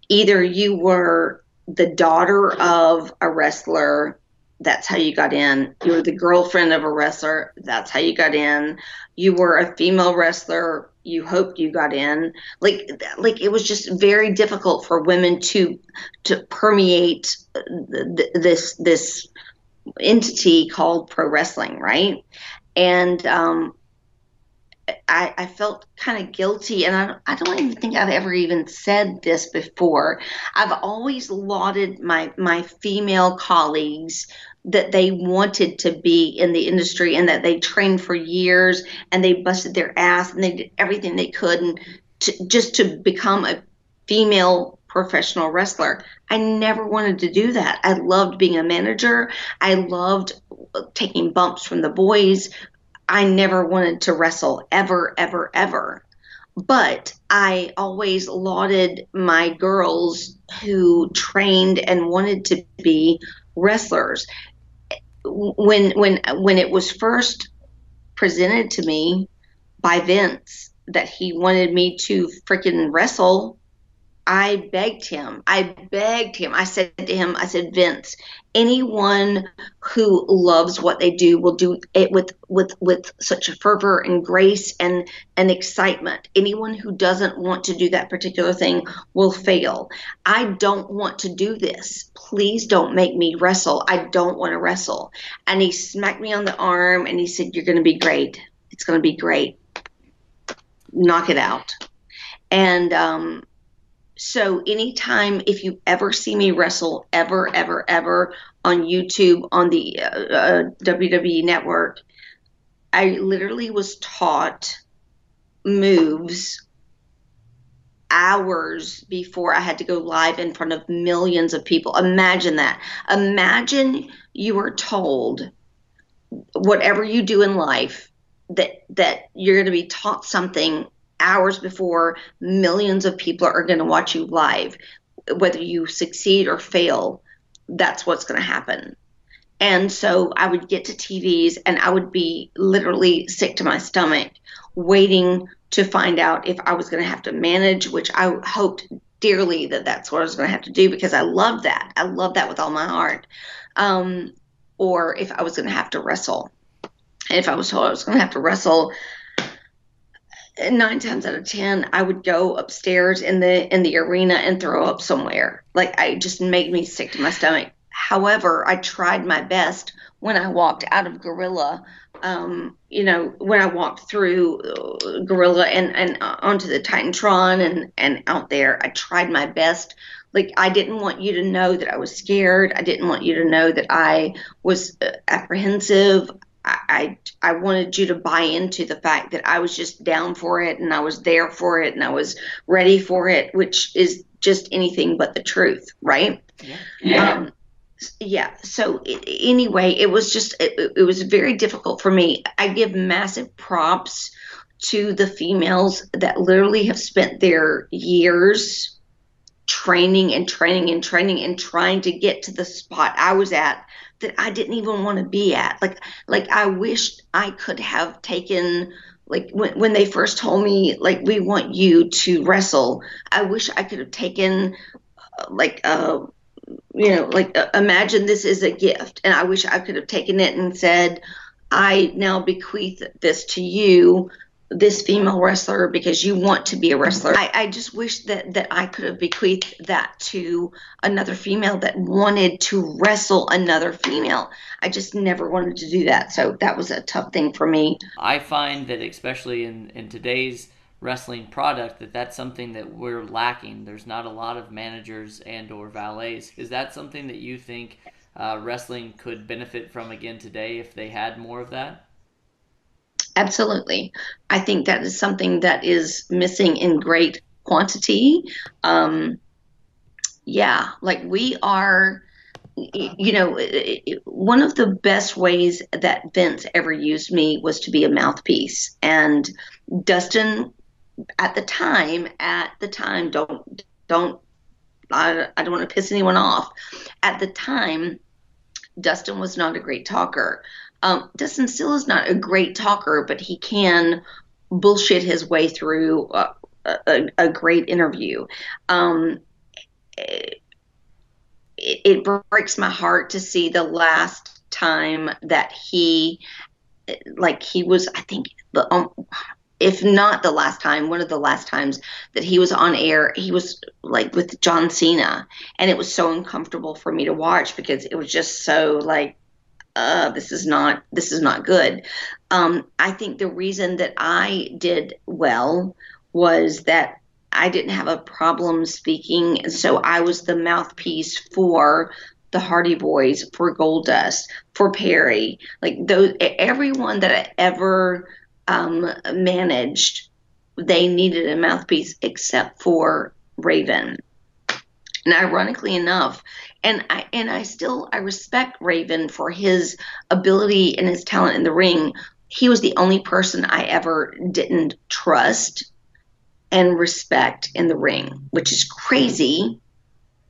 either you were the daughter of a wrestler that's how you got in. You were the girlfriend of a wrestler, that's how you got in. You were a female wrestler, you hoped you got in. Like like it was just very difficult for women to to permeate this this entity called pro wrestling, right? And um, I, I, felt kind of guilty, and I, I don't even think I've ever even said this before. I've always lauded my my female colleagues that they wanted to be in the industry and that they trained for years and they busted their ass and they did everything they could and to, just to become a female professional wrestler. I never wanted to do that. I loved being a manager. I loved taking bumps from the boys. I never wanted to wrestle ever, ever, ever. But I always lauded my girls who trained and wanted to be wrestlers. When when when it was first presented to me by Vince that he wanted me to freaking wrestle I begged him. I begged him. I said to him, I said, Vince, anyone who loves what they do will do it with with with such a fervor and grace and and excitement. Anyone who doesn't want to do that particular thing will fail. I don't want to do this. Please don't make me wrestle. I don't want to wrestle. And he smacked me on the arm and he said, You're gonna be great. It's gonna be great. Knock it out. And um so anytime if you ever see me wrestle ever ever ever on YouTube on the uh, uh, WWE network, I literally was taught moves hours before I had to go live in front of millions of people. Imagine that. Imagine you are told whatever you do in life that that you're going to be taught something hours before millions of people are going to watch you live. Whether you succeed or fail, that's what's going to happen. And so I would get to TVs and I would be literally sick to my stomach waiting to find out if I was going to have to manage, which I hoped dearly that that's what I was going to have to do because I love that. I love that with all my heart. Um, or if I was going to have to wrestle. And if I was told I was going to have to wrestle, nine times out of ten i would go upstairs in the in the arena and throw up somewhere. Like i just made me sick to my stomach. However i tried my best when i walked out of gorilla um, you know when i walked through uh, gorilla and and uh, onto the titantron and and out there i tried my best. Like i didn't want you to know that i was scared. I didn't want you to know that i was uh, apprehensive I, I wanted you to buy into the fact that I was just down for it and I was there for it and I was ready for it, which is just anything but the truth, right? Yeah. yeah. Um, yeah. So it, anyway, it was just it, it was very difficult for me. I give massive props to the females that literally have spent their years training and training and training and trying to get to the spot I was at that I didn't even want to be at. Like like I wished I could have taken like when when they first told me like we want you to wrestle. I wish I could have taken uh, like uh you know like uh, imagine this is a gift and I wish I could have taken it and said I now bequeath this to you this female wrestler because you want to be a wrestler. I, I, just wish that that I could have bequeathed that to another female that wanted to wrestle another female. I just never wanted to do that. So that was a tough thing for me. I find that especially in, in today's wrestling product that that's something that we're lacking. There's not a lot of managers and or valets. Is that something that you think uh, wrestling could benefit from again today if they had more of that? Absolutely. I think that is something that is missing in great quantity. Um, yeah, like we are, you know, one of the best ways that Vince ever used me was to be a mouthpiece. And Dustin, at the time, at the time, don't, don't, I, I don't want to piss anyone off. At the time, Dustin was not a great talker. Um, Dustin still is not a great talker, but he can bullshit his way through a, a, a great interview. Um, it, it breaks my heart to see the last time that he like he was i think the um, if not the last time one of the last times that he was on air he was like with john cena and it was so uncomfortable for me to watch because it was just so like uh, this is not this is not good um, i think the reason that i did well was that I didn't have a problem speaking, and so I was the mouthpiece for the Hardy Boys, for Goldust, for Perry, like those everyone that I ever um, managed, they needed a mouthpiece except for Raven. And ironically enough, and I and I still I respect Raven for his ability and his talent in the ring. He was the only person I ever didn't trust and respect in the ring, which is crazy.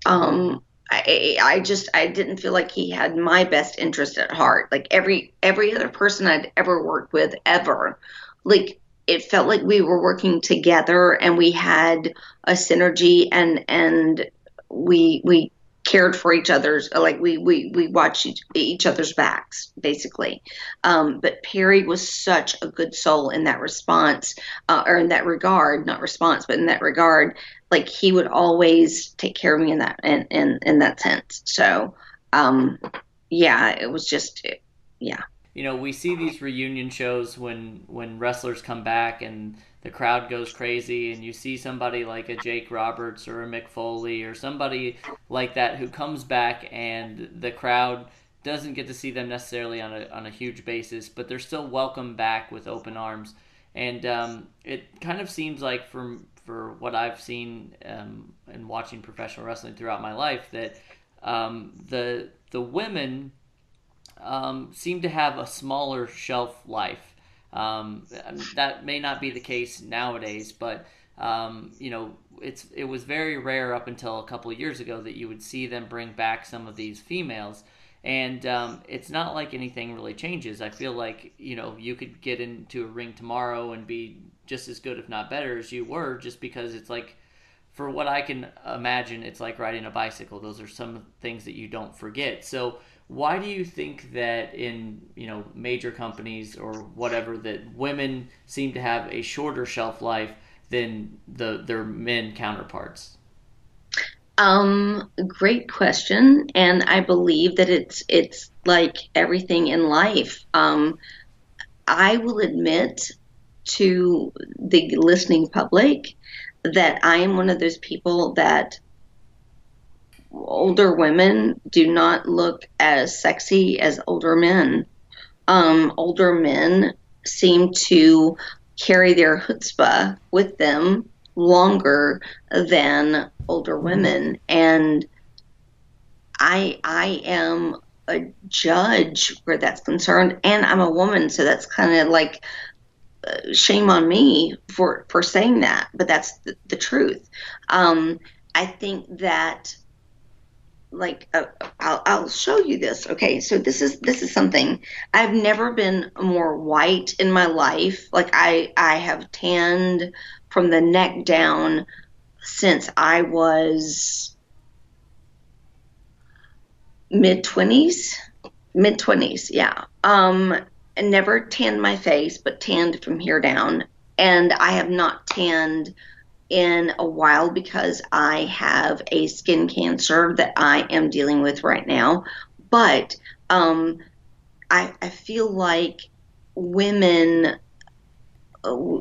Um, I, I just I didn't feel like he had my best interest at heart. Like every every other person I'd ever worked with ever, like it felt like we were working together and we had a synergy and and we we cared for each other's like we we we watched each, other's backs basically. Um, but perry was such a good soul in that response uh, or in that regard not response but in that regard like he would always take care of me in that in in, in that sense. So um yeah it was just yeah. You know we see these reunion shows when when wrestlers come back and the crowd goes crazy and you see somebody like a Jake Roberts or a Mick Foley or somebody like that who comes back and the crowd doesn't get to see them necessarily on a, on a huge basis, but they're still welcome back with open arms. And um, it kind of seems like from for what I've seen um, and watching professional wrestling throughout my life that um, the the women um, seem to have a smaller shelf life um, that may not be the case nowadays, but um, you know, it's it was very rare up until a couple of years ago that you would see them bring back some of these females. And um, it's not like anything really changes. I feel like you know you could get into a ring tomorrow and be just as good, if not better, as you were, just because it's like, for what I can imagine, it's like riding a bicycle. Those are some things that you don't forget. So why do you think that in you know major companies or whatever that women seem to have a shorter shelf life than the their men counterparts? Um, great question, and I believe that it's it's like everything in life. Um, I will admit to the listening public that I am one of those people that older women do not look as sexy as older men. Um, older men seem to carry their chutzpah with them longer than older women, and I I am a judge where that's concerned, and I'm a woman, so that's kind of like uh, shame on me for for saying that, but that's the, the truth. Um, I think that like uh, I'll, I'll show you this. Okay so this is this is something i've never been more white in my life. Like i i have tanned from the neck down since i was mid 20s mid 20s yeah. Um and never tanned my face but tanned from here down. And i have not tanned in a while because I have a skin cancer that I am dealing with right now. But um, I, I feel like women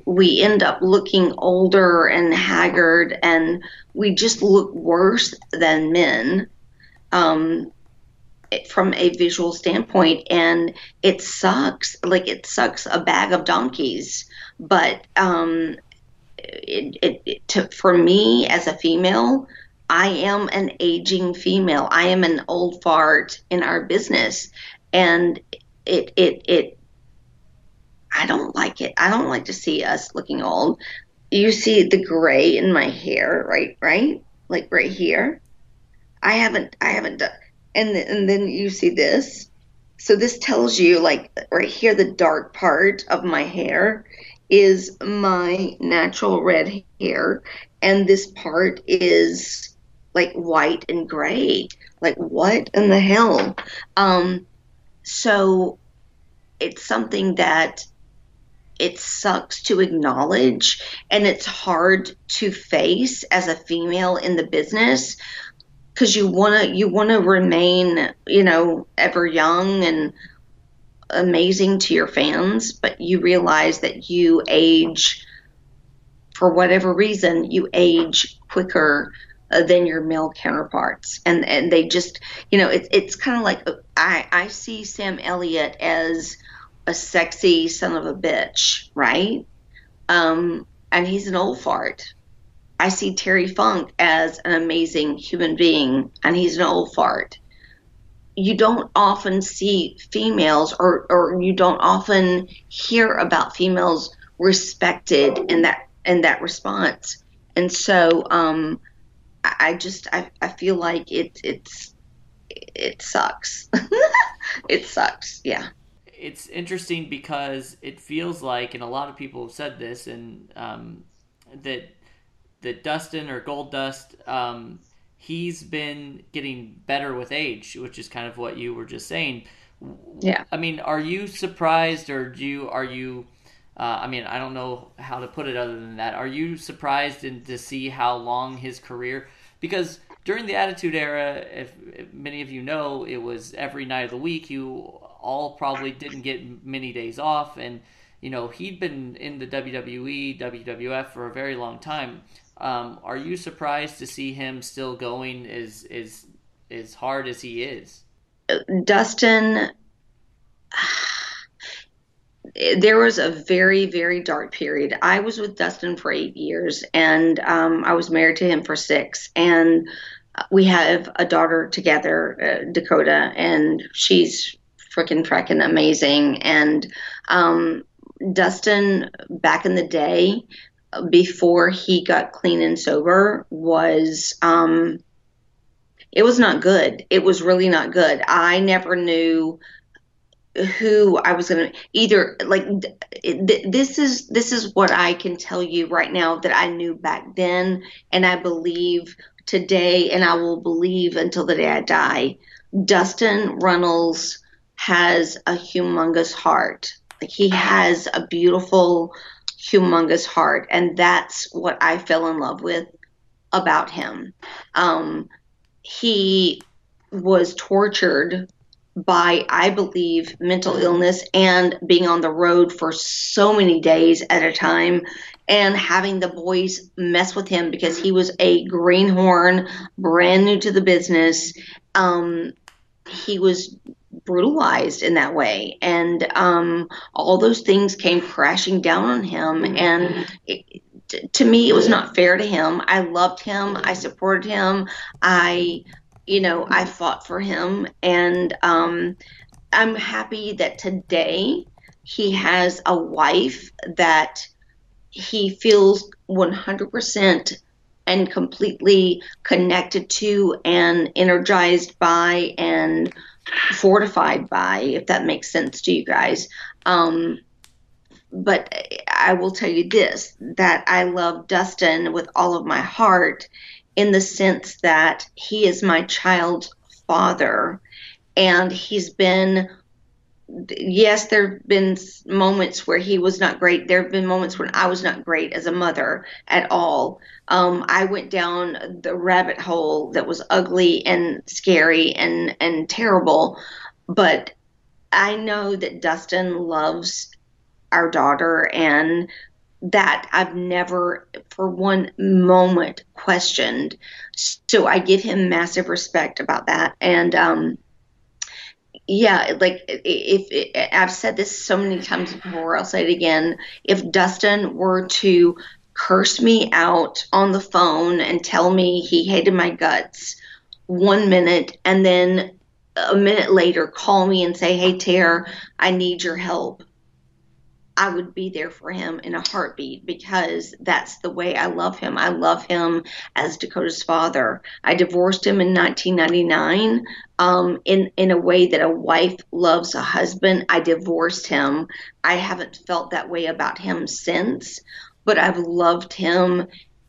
we end up looking older and haggard and we just look worse than men um, from a visual standpoint and it sucks like it sucks a bag of donkeys but um, it, it, it to, for me as a female, I am an aging female. I am an old fart in our business, and it it it. I don't like it. I don't like to see us looking old. You see the gray in my hair, right? Right, like right here. I haven't. I haven't done. And and then you see this. So this tells you like right here the dark part of my hair is my natural red hair, and this part is like white and gray. Like, what in the hell? Um, so it's something that it sucks to acknowledge and it's hard to face as a female in the business because you want to you want to remain you know ever young and amazing to your fans but you realize that you age for whatever reason you age quicker uh, than your male counterparts. And and they just you know it, it's kind of like i i see sam elliott as a sexy son of a bitch right? Um and he's an old fart. I see terry funk as an amazing human being and he's an old fart you don't often see females or or you don't often hear about females respected in that in that response and so um I just I, I feel like it it's it sucks. it sucks. Yeah. It's interesting because it feels like, and a lot of people have said this, and um, that that Dustin or Goldust, um, he's been getting better with age, which is kind of what you were just saying. Yeah. I mean, are you surprised, or do you are you? Uh, I mean, I don't know how to put it other than that. Are you surprised in, to see how long his career? Because during the Attitude Era, if, if, many of you know, it was every night of the week. You all probably didn't get many days off, and you know he'd been in the WWE, WWF for a very long time. Um, are you surprised to see him still going as as as hard as he is? Dustin there was a very very dark period i was with dustin for eight years and um, i was married to him for six and we have a daughter together uh, dakota and she's freaking freaking amazing and um, dustin back in the day before he got clean and sober was um, it was not good it was really not good i never knew who I was going to either like th- this is this is what I can tell you right now that I knew back then and I believe today and I will believe until the day I die. Dustin Runnels has a humongous heart. Like he has a beautiful humongous heart and that's what I fell in love with about him. Um he was tortured by, I believe, mental illness and being on the road for so many days at a time and having the boys mess with him because he was a greenhorn, brand new to the business. Um, he was brutalized in that way. And um, all those things came crashing down on him. And it, to me, it was not fair to him. I loved him. I supported him. I you know, I fought for him, and um, I'm happy that today he has a wife that he feels 100% and completely connected to and energized by and fortified by, if that makes sense to you guys. Um, but I will tell you this that I love Dustin with all of my heart in the sense that he is my child's father and he's been yes there have been moments where he was not great there have been moments when i was not great as a mother at all um, i went down the rabbit hole that was ugly and scary and and terrible but i know that dustin loves our daughter and that I've never for one moment questioned. So I give him massive respect about that. And um, yeah, like if, if I've said this so many times before, I'll say it again. If Dustin were to curse me out on the phone and tell me he hated my guts one minute and then a minute later call me and say, Hey, Tara, I need your help I would be there for him in a heartbeat because that's the way I love him. I love him as Dakota's father. I divorced him in 1999 um, in in a way that a wife loves a husband. I divorced him. I haven't felt that way about him since, but I've loved him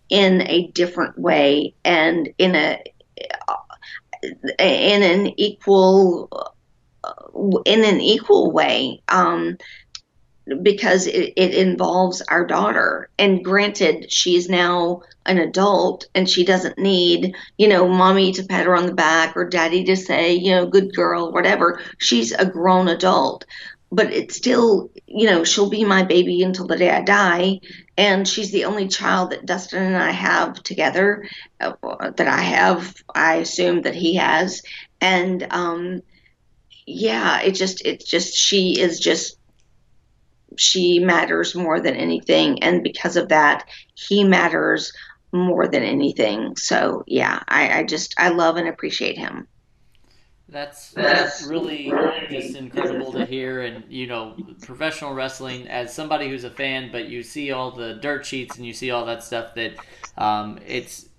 in a different way and in a in an equal in an equal way. Um, because it, it involves our daughter. And granted, she's now an adult and she doesn't need, you know, mommy to pat her on the back or daddy to say, you know, good girl, whatever. She's a grown adult. But it's still, you know, she'll be my baby until the day I die. And she's the only child that Dustin and I have together uh, that I have. I assume that he has. And, um, yeah, it just, it's just, she is just she matters more than anything. And because of that, he matters more than anything. So yeah, I, I just I love and appreciate him. That's that's really just incredible to hear, and you know, professional wrestling. As somebody who's a fan, but you see all the dirt sheets and you see all that stuff that um, it's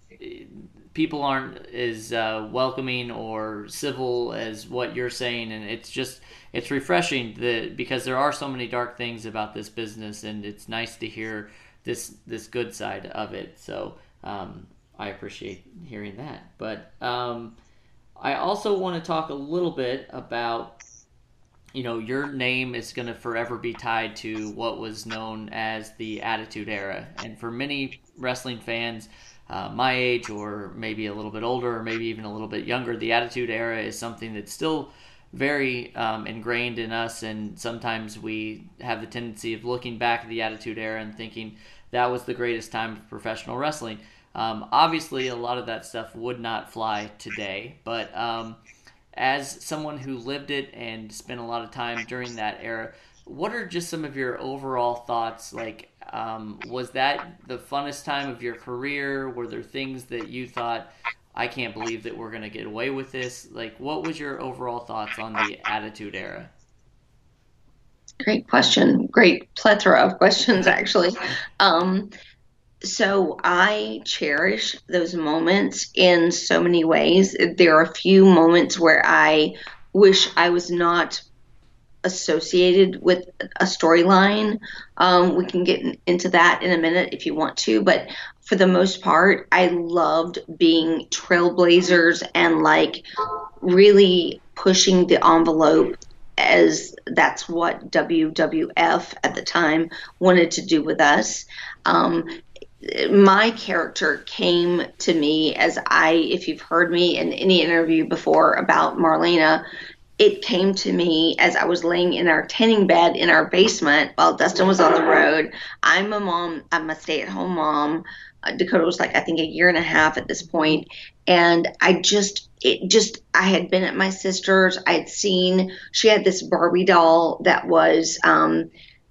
people aren't as uh, welcoming or civil as what you're saying, and it's just it's refreshing that because there are so many dark things about this business, and it's nice to hear this this good side of it. So um, I appreciate hearing that. But um, I also want to talk a little bit about you know your name is going to forever be tied to what was known as the Attitude Era, and for many wrestling fans. Uh, my age, or maybe a little bit older, or maybe even a little bit younger, the Attitude Era is something that's still very um, ingrained in us, and sometimes we have the tendency of looking back at the Attitude Era and thinking that was the greatest time of professional wrestling. Um, obviously, a lot of that stuff would not fly today, but um, as someone who lived it and spent a lot of time during that era, what are just some of your overall thoughts? Like, um, was that the funnest time of your career? Were there things that you thought, I can't believe that we're going to get away with this. Like, what was your overall thoughts on the Attitude Era? Great question. Great plethora of questions, actually. Um, so I cherish those moments in so many ways. There are a few moments where I wish I was not associated with a storyline. Um, we can get into that in a minute if you want to, but for the most part, I loved being trailblazers and like really pushing the envelope as that's what WWF at the time wanted to do with us. Um, my character came to me as I, if you've heard me in any interview before about Marlena, it came to me as I was laying in our tanning bed in our basement while Dustin was on the road. I'm a mom, I'm a stay at home mom. Uh, Dakota was like, I think a year and a half at this point. And I just, it just, I had been at my sister's. I had seen, she had this Barbie doll that was, um,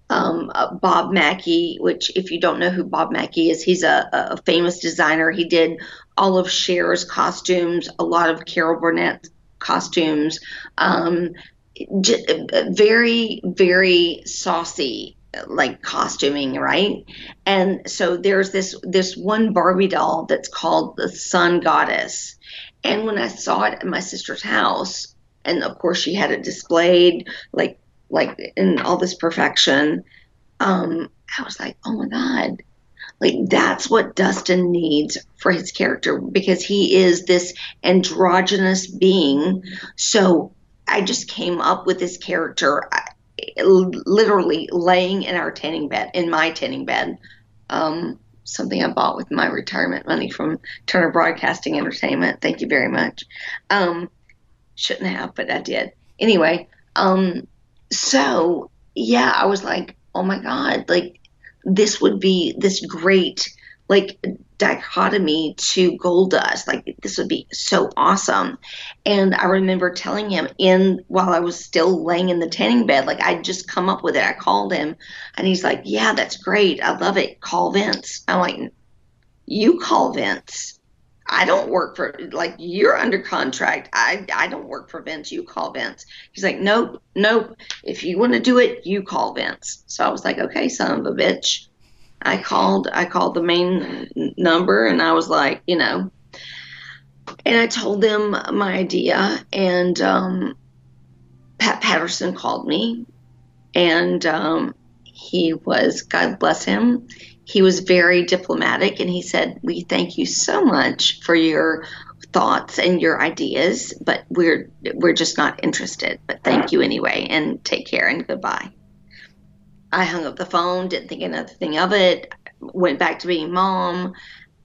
um, uh, Bob Mackie, which, if you don't know who Bob Mackie is, he's a, a famous designer. He did all of Cher's costumes, a lot of Carol Burnett costumes. Um, j- very, very saucy like costuming, right? And so there's this this one Barbie doll that's called the Sun Goddess. And when I saw it at my sister's house, and of course she had it displayed like like in all this perfection, um, I was like, oh my God. Like that's what Dustin needs for his character because he is this androgynous being. So I just came up with this character literally laying in our tanning bed, in my tanning bed. Um, something I bought with my retirement money from Turner Broadcasting Entertainment. Thank you very much. Um, shouldn't have, but I did. Anyway, um, so yeah, I was like, oh my God, like this would be this great like dichotomy to Goldust. Like this would be so awesome. And I remember telling him in while I was still laying in the tanning bed, like I'd just come up with it. I called him and he's like, Yeah, that's great. I love it. Call Vince. I'm like, You call Vince. I don't work for like you're under contract. I I don't work for Vince. You call Vince. He's like, Nope, nope. If you want to do it, you call Vince. So I was like, Okay, son of a bitch. I called I called the main number and I was like, you know, and I told them my idea and um, Pat Patterson called me and um, he was God bless him. He was very diplomatic and he said, "We thank you so much for your thoughts and your ideas, but we're we're just not interested. But thank you anyway, and take care and goodbye. I hung up the phone, didn't think anything of it, went back to being mom.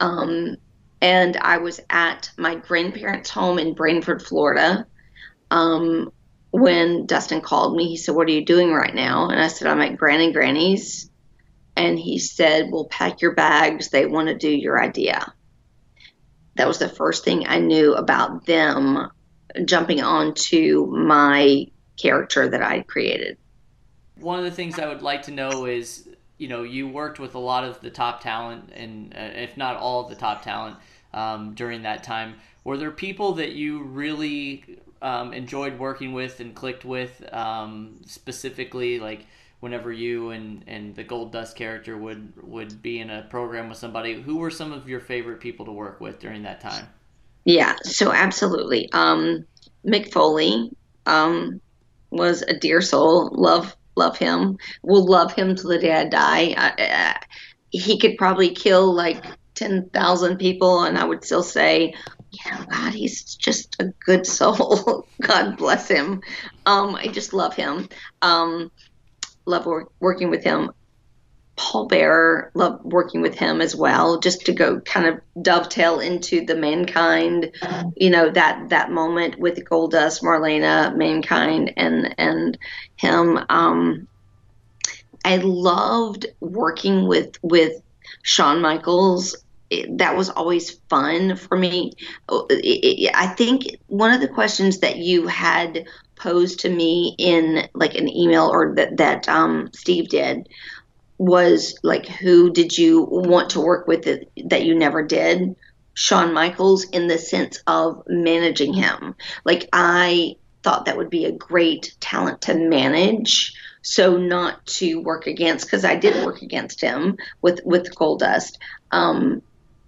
Um, and I was at my grandparents' home in Branford, Florida. Um, when Dustin called me, he said, What are you doing right now? And I said, I'm at Gran and Granny's. And he said, Well, pack your bags. They want to do your idea. That was the first thing I knew about them jumping onto my character that I created. One of the things I would like to know is you know, you worked with a lot of the top talent, and uh, if not all of the top talent um, during that time. Were there people that you really um, enjoyed working with and clicked with, um, specifically like whenever you and, and the Goldust character would would be in a program with somebody? Who were some of your favorite people to work with during that time? Yeah, so absolutely. Um, Mick Foley um, was a dear soul. Love love him. Will love him till the day I die. I, he could probably kill like ten thousand people, and I would still say, you know, God, he's just a good soul. God bless him. Um, I just love him. Um, love work, working with him. Paul Bearer, love working with him as well, just to go kind of dovetail into the mankind, you know, that that moment with Goldust, Marlena, mankind, and and him. Um, I loved working with with Shawn Michaels. It, that was always fun for me. It, it, I think one of the questions that you had posed to me in like an email or that that um, Steve did was like who did you want to work with that, you never did? Shawn Michaels in the sense of managing him. Like I thought that would be a great talent to manage so not to work against because I did work against him with with Goldust. Um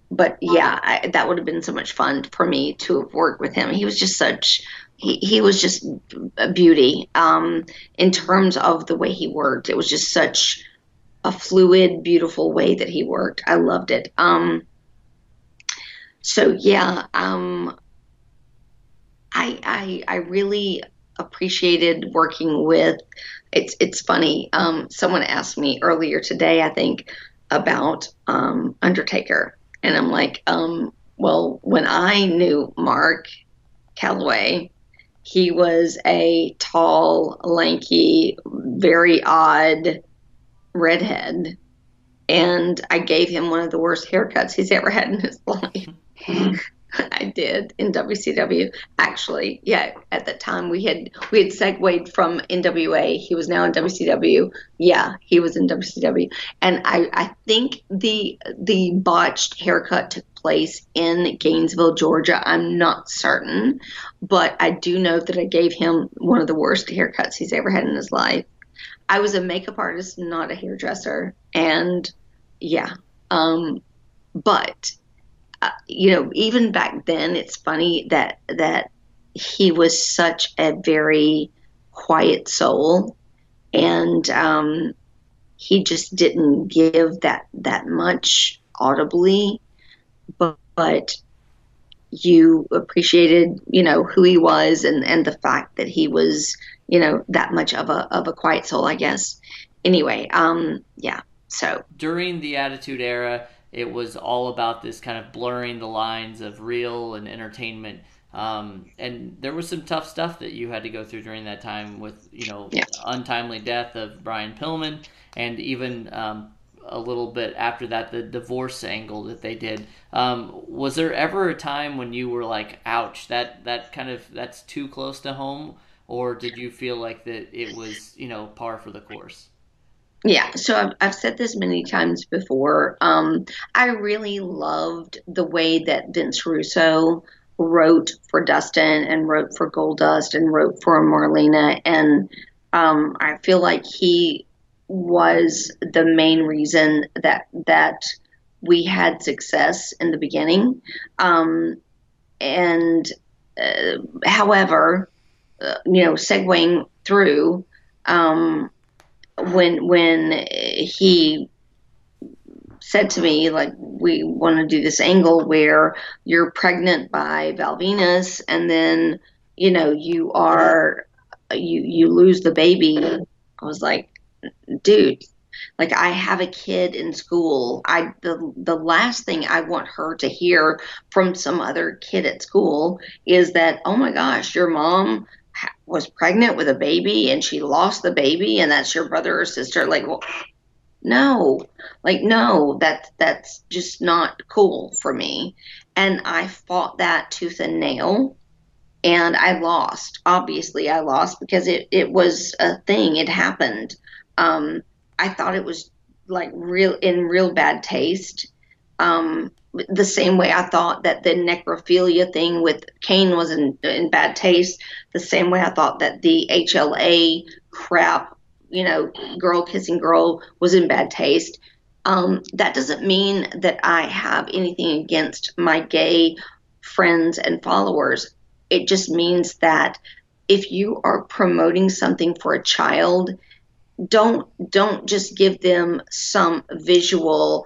but yeah I, that would have been so much fun for me to have worked with him. He was just such he, he was just a beauty um, in terms of the way he worked it was just such a fluid, beautiful way that he worked. I loved it. Um, so yeah, um, I, I I really appreciated working with. It's it's funny. Um, someone asked me earlier today, I think, about um, Undertaker, and I'm like, um, well, when I knew Mark Calaway, he was a tall, lanky, very odd redhead, and I gave him one of the worst haircuts he's ever had in his life. Mm-hmm. I did in WCW. Actually, yeah, at that time we had we had segued from NWA. He was now in WCW. Yeah, he was in WCW, and I I think the the botched haircut took place in Gainesville, Georgia. I'm not certain, but I do know that I gave him one of the worst haircuts he's ever had in his life. I was a makeup artist, not a hairdresser, and yeah. Um, but uh, you know, even back then, it's funny that that he was such a very quiet soul, and um, he just didn't give that that much audibly, but, but you appreciated, you know, who he was and and the fact that he was you know that much of a of a quiet soul, I guess. Anyway, um, yeah. So during the Attitude Era, it was all about this kind of blurring the lines of real and entertainment. Um, and there was some tough stuff that you had to go through during that time with you know yeah. untimely death of Brian Pillman, and even um, a little bit after that the divorce angle that they did. Um, was there ever a time when you were like, "Ouch, that that kind of that's too close to home"? or did you feel like that it was you know par for the course? Yeah, so I've, I've said this many times before. Um, I really loved the way that Vince Russo wrote for Dustin and wrote for Goldust and wrote for Marlena, and um, I feel like he was the main reason that that we had success in the beginning. Um, and uh, however, uh, you know, segueing through um, when when he said to me like we want to do this angle where you're pregnant by Val Venis and then you know you are you you lose the baby. I was like, dude, like I have a kid in school. I the the last thing I want her to hear from some other kid at school is that oh my gosh, your mom was pregnant with a baby and she lost the baby and that's your brother or sister like well no like no that that's just not cool for me. And i fought that tooth and nail and i lost obviously i lost because it, it was a thing it happened. Um, i thought it was like real in real bad taste um, the same way I thought that the necrophilia thing with Kane was in, in bad taste, the same way I thought that the HLA crap, you know, girl kissing girl was in bad taste. Um, that doesn't mean that I have anything against my gay friends and followers. It just means that if you are promoting something for a child, don't don't just give them some visual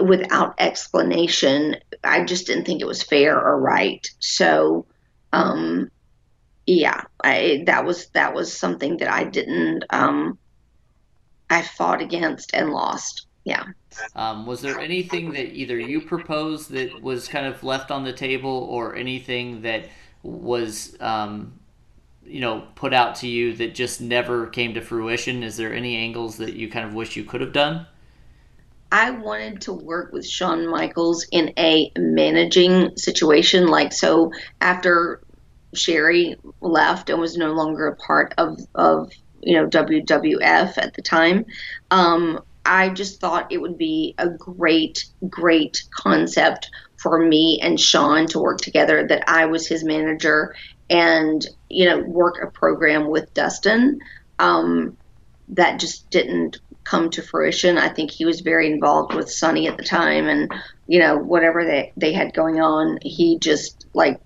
without explanation. I just didn't think it was fair or right. So, um, yeah, I, that was that was something that I didn't. Um, I fought against and lost. Yeah. Um, was there anything that either you proposed that was kind of left on the table, or anything that was, um, you know, put out to you that just never came to fruition? Is there any angles that you kind of wish you could have done? I wanted to work with Shawn Michaels in a managing situation. Like, so after Sherry left and was no longer a part of, of you know, WWF at the time, um, I just thought it would be a great, great concept for me and Shawn to work together, that I was his manager and, you know, work a program with Dustin. Um, that just didn't come to fruition. I think he was very involved with Sunny at the time, and you know whatever they they had going on, he just like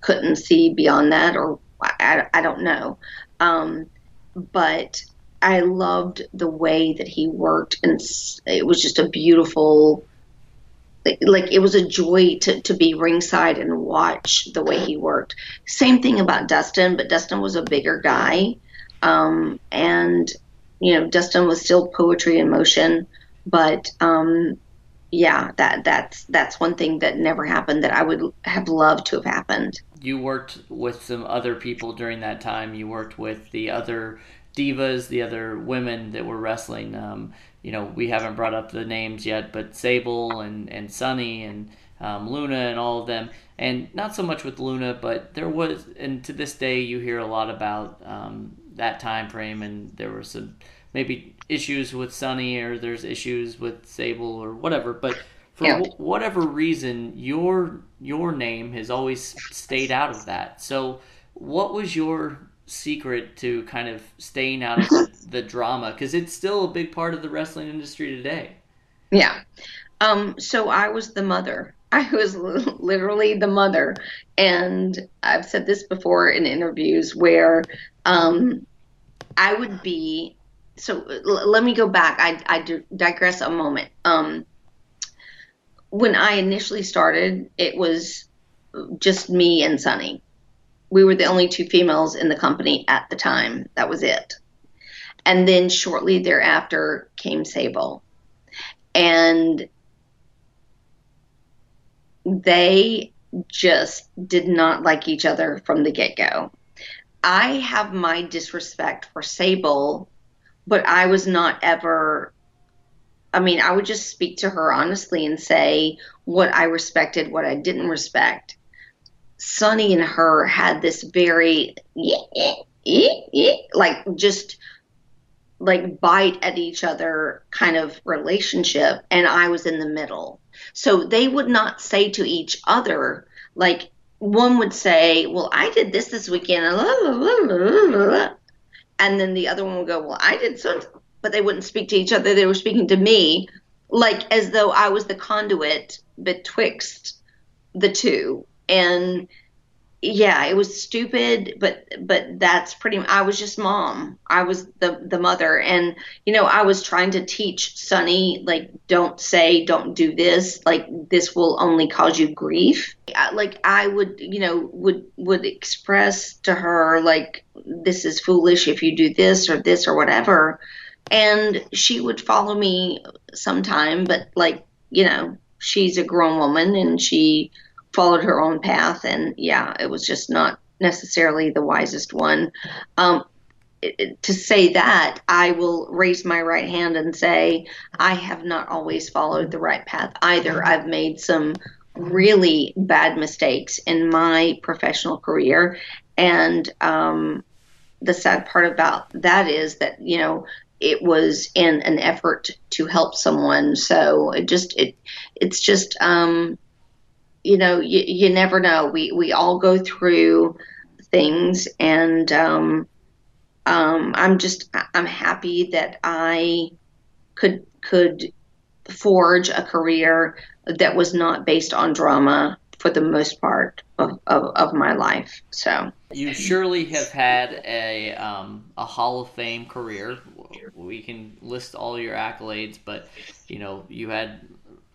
couldn't see beyond that, or I, I don't know. Um, but I loved the way that he worked, and it was just a beautiful. Like it was a joy to, to be ringside and watch the way he worked. Same thing about Dustin, but Dustin was a bigger guy, um, and you know, Dustin was still poetry in motion, but um, yeah, that that's that's one thing that never happened that I would have loved to have happened. You worked with some other people during that time. You worked with the other divas, the other women that were wrestling. Um, you know, we haven't brought up the names yet, but Sable and and Sunny and um, Luna and all of them, and not so much with Luna, but there was, and to this day, you hear a lot about um, that time frame, and there were some maybe issues with Sunny or there's issues with Sable or whatever. But for yeah. w- whatever reason, your your name has always stayed out of that. So, what was your secret to kind of staying out of the, the drama? Because it's still a big part of the wrestling industry today. Yeah. Um, so I was the mother. I was literally the mother. And I've said this before in interviews where um, I would be. So l- let me go back. I, I digress a moment. Um, when I initially started, it was just me and Sunny. We were the only two females in the company at the time. That was it. And then shortly thereafter came Sable. And they just did not like each other from the get go. I have my disrespect for Sable, but I was not ever. I mean, I would just speak to her honestly and say what I respected, what I didn't respect. Sunny and her had this very, like, just like bite at each other kind of relationship, and I was in the middle. So they would not say to each other, like, one would say, Well, I did this this weekend. And then the other one would go, Well, I did so. But they wouldn't speak to each other. They were speaking to me, like as though I was the conduit betwixt the two. And yeah, it was stupid, but but that's pretty. I was just mom. I was the the mother, and you know, I was trying to teach Sunny like, don't say, don't do this. Like this will only cause you grief. Like I would, you know, would would express to her like, this is foolish if you do this or this or whatever, and she would follow me sometime. But like, you know, she's a grown woman and she followed her own path, and yeah, it was just not necessarily the wisest one. Um, to say that, I will raise my right hand and say I have not always followed the right path either. I've made some really bad mistakes in my professional career, and um, the sad part about that is that you know it was in an effort to help someone. So it just it it's just um, you know, you, you never know. We we all go through things, and um, um, I'm just I'm happy that I could could forge a career that was not based on drama for the most part of, of, of my life. So you surely have had a um, a Hall of Fame career. We can list all your accolades, but you know you had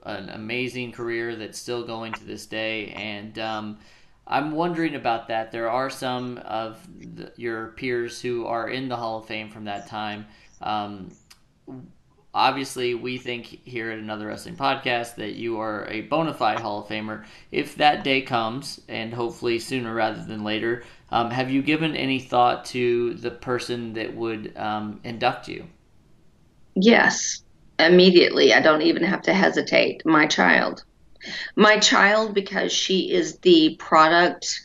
an amazing career that's still going to this day. And um, I'm wondering about that. There are some of the, your peers who are in the Hall of Fame from that time. Um, obviously, we think here at Another Wrestling Podcast that you are a bona fide Hall of Famer. If that day comes, and hopefully sooner rather than later, um, have you given any thought to the person that would um, induct you? Yes immediately. I don't even have to hesitate. My child. My child, because she is the product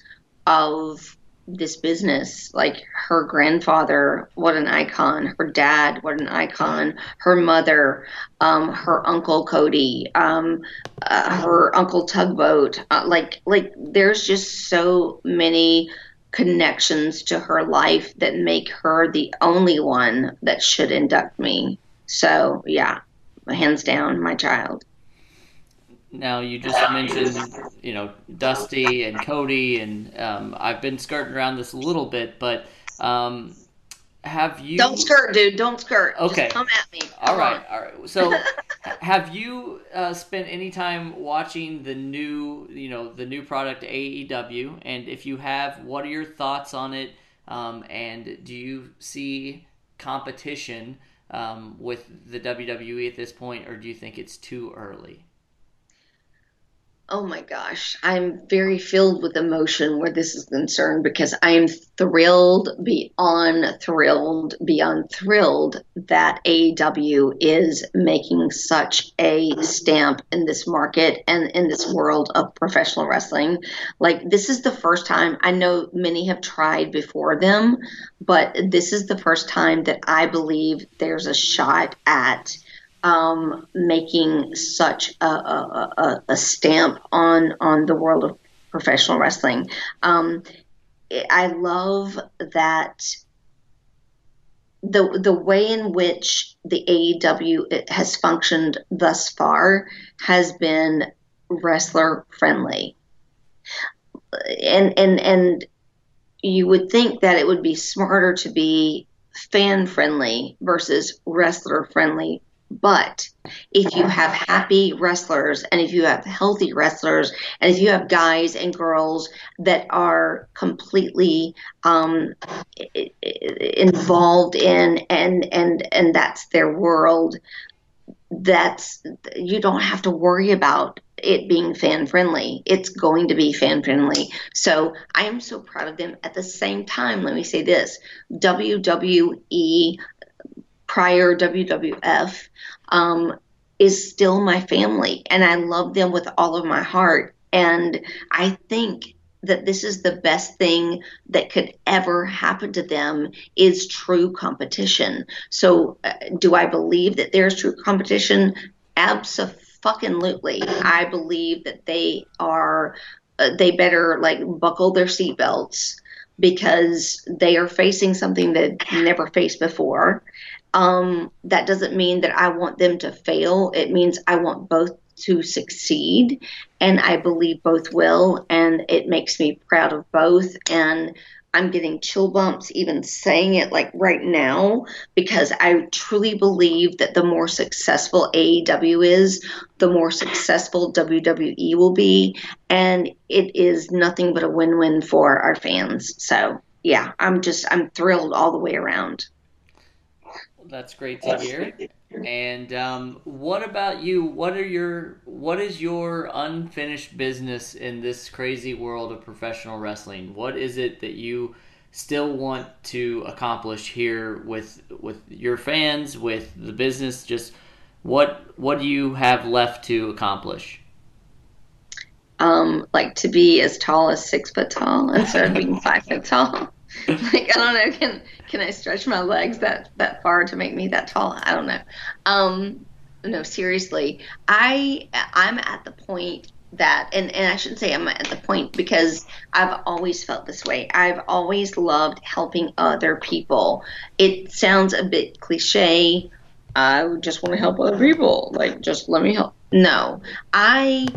of this business. Like her grandfather, what an icon. Her dad, what an icon. Her mother, um, her uncle Cody, um, uh, her uncle Tugboat. Uh, like, like there's just so many connections to her life that make her the only one that should induct me. So yeah, hands down, my child. Now you just mentioned, you know, Dusty and Cody, and um, I've been skirting around this a little bit, but um, have you? Don't skirt, dude. Don't skirt. Okay. Just come at me. Come all right, on. all right. So, have you uh, spent any time watching the new, you know, the new product AEW? And if you have, what are your thoughts on it? Um, and do you see competition? Um, with the WWE at this point, or do you think it's too early? Oh my gosh, I'm very filled with emotion where this is concerned because I am thrilled beyond thrilled beyond thrilled that AEW is making such a stamp in this market and in this world of professional wrestling. Like this is the first time I know many have tried before them, but this is the first time that I believe there's a shot at um, making such a, a, a, stamp on on the world of professional wrestling. Um, I love that the the way in which the AEW has functioned thus far has been wrestler friendly, and and and you would think that it would be smarter to be fan friendly versus wrestler friendly but if you have happy wrestlers and if you have healthy wrestlers and if you have guys and girls that are completely um, involved in and and and that's their world, that's you don't have to worry about it being fan friendly. It's going to be fan friendly. So I am so proud of them. At the same time, let me say this WWE prior WWF um, is still my family, and I love them with all of my heart. And I think that this is the best thing that could ever happen to them is true competition. So, uh, do I believe that there's true competition? Absolutely. I believe that they are. Uh, they better like buckle their seatbelts because they are facing something that never faced before um, that doesn't mean that I want them to fail. It means I want both to succeed, and I believe both will. And it makes me proud of both. And I'm getting chill bumps even saying it like right now because I truly believe that the more successful AEW is, the more successful WWE will be. And it is nothing but a win win for our fans. So, yeah, I'm just, I'm thrilled all the way around. That's great to hear. And um, what about you? What are your what is your unfinished business in this crazy world of professional wrestling? What is it that you still want to accomplish here with with your fans, with the business? Just what what do you have left to accomplish? Um, like to be as tall as six foot tall instead of being five foot tall. like I don't know, can can I stretch my legs that that far to make me that tall? I don't know. Um, no, seriously, I I'm at the point that and, and I shouldn't say I'm at the point because I've always felt this way. I've always loved helping other people. It sounds a bit cliche. I just want to help other people. Like just let me help. No. I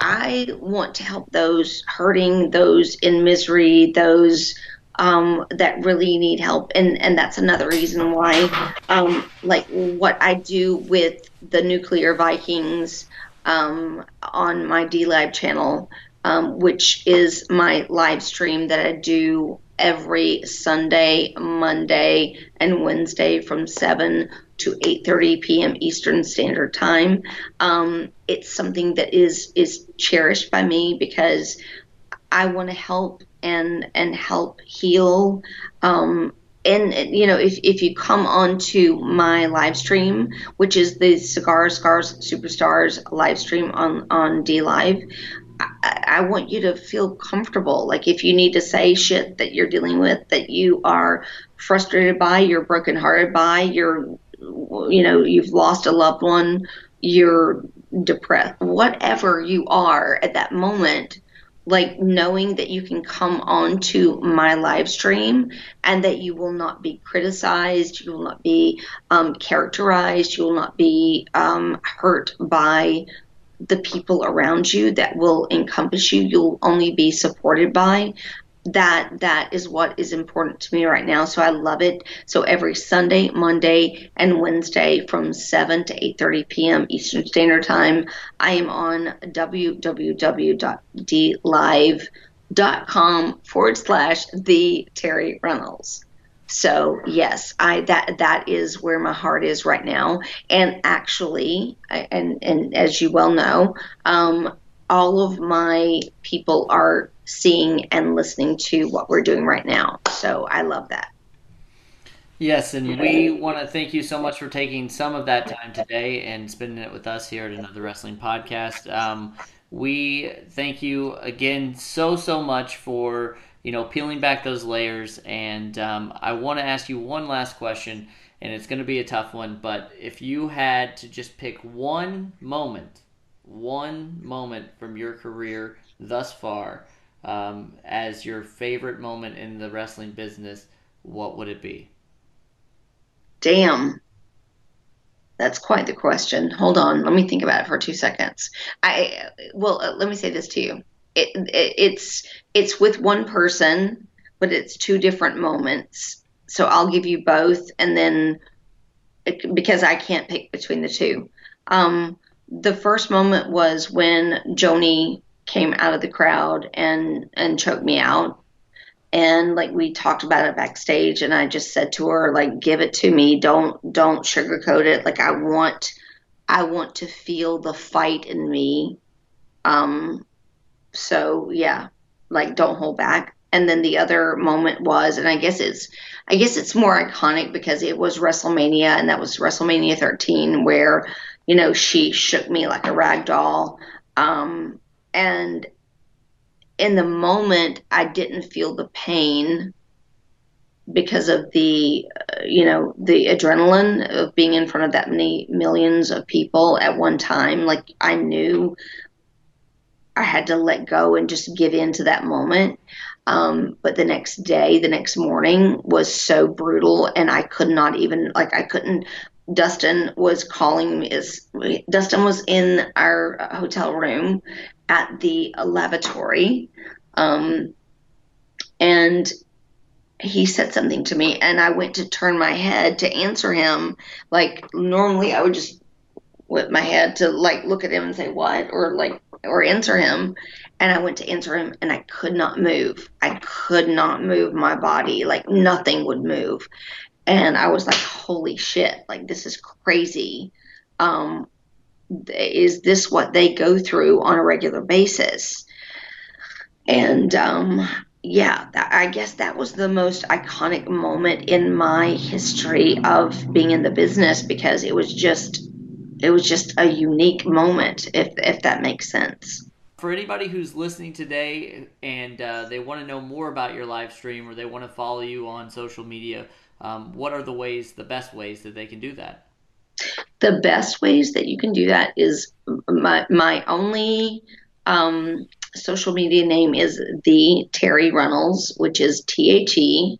I want to help those hurting, those in misery, those um, that really need help, and and that's another reason why, um, like what I do with the Nuclear Vikings um, on my DLive channel, um, which is my live stream that I do every Sunday, Monday, and Wednesday from seven to 8:30 p.m. Eastern Standard Time. Um, it's something that is is cherished by me because I want to help and and help heal. Um, and you know, if if you come onto my live stream, which is the Cigar Scars Superstars live stream on on DLive, I, I want you to feel comfortable. Like if you need to say shit that you're dealing with, that you are frustrated by, you're brokenhearted by, you're, you know, you've lost a loved one, you're depressed, whatever you are at that moment, like knowing that you can come on to my live stream and that you will not be criticized, you will not be um, characterized, you will not be um, hurt by the people around you that will encompass you. You'll only be supported by that that is what is important to me right now. So i love it. So every sunday monday and wednesday from 7 to 8.30 p.m eastern standard time i am on www.dlive.com forward slash the terri runnels so yes i that that is where my heart is right now. And actually and and as you well know um all of my people are seeing and listening to what we're doing right now. So I love that. Yes, and we want to thank you so much for taking some of that time today and spending it with us here at another wrestling podcast. Um, we thank you again so so much for you know peeling back those layers. And um, I want to ask you one last question, and it's going to be a tough one. But if you had to just pick one moment, one moment from your career thus far um, as your favorite moment in the wrestling business, what would it be? Damn. That's quite the question. Hold on, let me think about it for two seconds. I well, uh, let me say this to you. It, it, it's it's with one person, but it's two different moments. So I'll give you both, and then it, because I can't pick between the two. Um, the first moment was when Joanie came out of the crowd and and choked me out. And like we talked about it backstage and i just said to her like give it to me. Don't don't sugarcoat it. Like i want i want to feel the fight in me. Um so yeah like don't hold back. And then the other moment was and i guess it's i guess it's more iconic because it was wrestlemania and that was wrestlemania 13 where you know she shook me like a rag doll. Um and in the moment i didn't feel the pain because of the uh, you know the adrenaline of being in front of that many millions of people at one time. Like i knew i had to let go and just give in to that moment. Um, but the next day the next morning was so brutal and i could not even like i couldn't Dustin was calling me. Is Dustin was in our hotel room, at the lavatory, um, and he said something to me, and I went to turn my head to answer him. Like normally, I would just whip my head to like look at him and say what, or like or answer him. And I went to answer him, and I could not move. I could not move my body. Like nothing would move. And I was like, "Holy shit! Like this is crazy." Um, is this what they go through on a regular basis? And um, yeah, that, I guess that was the most iconic moment in my history of being in the business because it was just it was just a unique moment if if that makes sense. For anybody who's listening today and uh, they want to know more about your live stream or they want to follow you on social media, um, what are the ways, the best ways that they can do that? the best ways that you can do that is my my only um, social media name is the Terri Runnels, which is T H E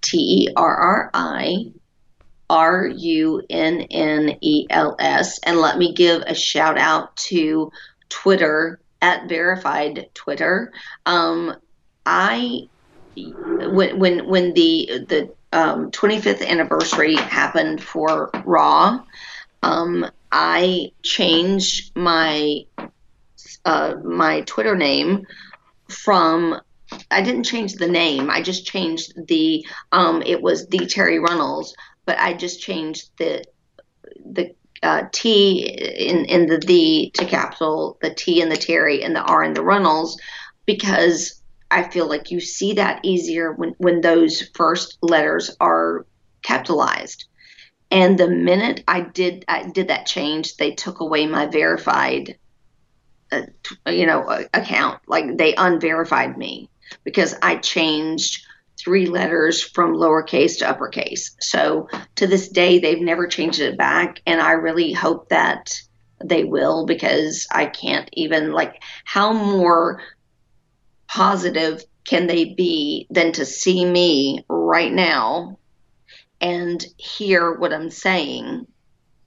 T E R R I R U N N E L S. And let me give a shout out to Twitter at verified Twitter. Um, I when when when the the um, 25th anniversary happened for Raw, um, I changed my uh, my Twitter name from I didn't change the name. I just changed the um, it was the Terri Runnels, but I just changed the the uh, T in in the the to capital, the T in the Terri and the R in the Runnels, because I feel like you see that easier when when those first letters are capitalized. And the minute I did I did that change, they took away my verified, uh, you know, uh, account. Like they unverified me because I changed three letters from lowercase to uppercase. So to this day, they've never changed it back, and I really hope that they will because I can't even like how more positive can they be than to see me right now and hear what I'm saying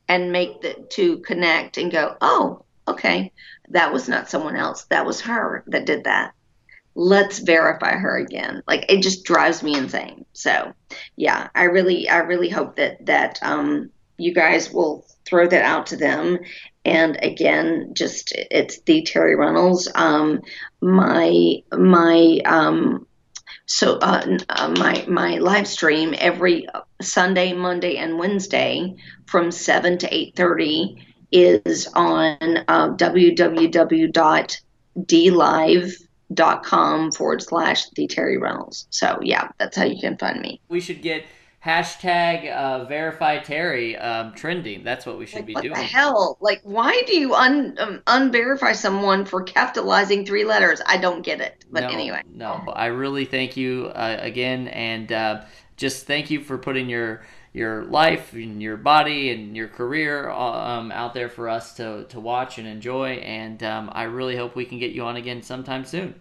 and make the to connect and go, oh, okay, that was not someone else. That was her that did that. Let's verify her again. Like it just drives me insane. So yeah, I really I really hope that that um you guys will throw that out to them. And again, just it's the Terri Runnels. Um, my my um, so uh, uh, my my live stream every Sunday, Monday, and Wednesday from seven to eight thirty is on uh, www.dlive.com forward slash the Terri Runnels. So yeah, that's how you can find me. We should get hashtag uh, verify Terri um, trending. That's what we should like, be what doing. the hell? Like, why do you un um, unverify someone for capitalizing three letters? I don't get it. But no, anyway, no. I really thank you uh, again, and uh, just thank you for putting your your life and your body and your career um, out there for us to, to watch and enjoy. And um, I really hope we can get you on again sometime soon.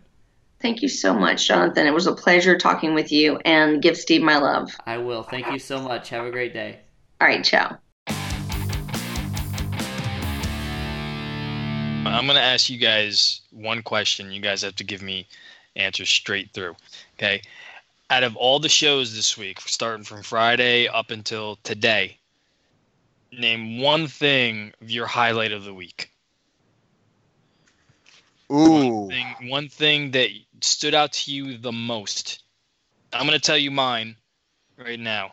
Thank you so much, Jonathan. It was a pleasure talking with you and give Steve my love. I will. Thank you so much. Have a great day. All right, ciao. I'm going to ask you guys one question. You guys have to give me answers straight through. Okay. Out of all the shows this week, starting from Friday up until today, name one thing of your highlight of the week. Ooh. One thing, one thing that stood out to you the most. I'm going to tell you mine right now.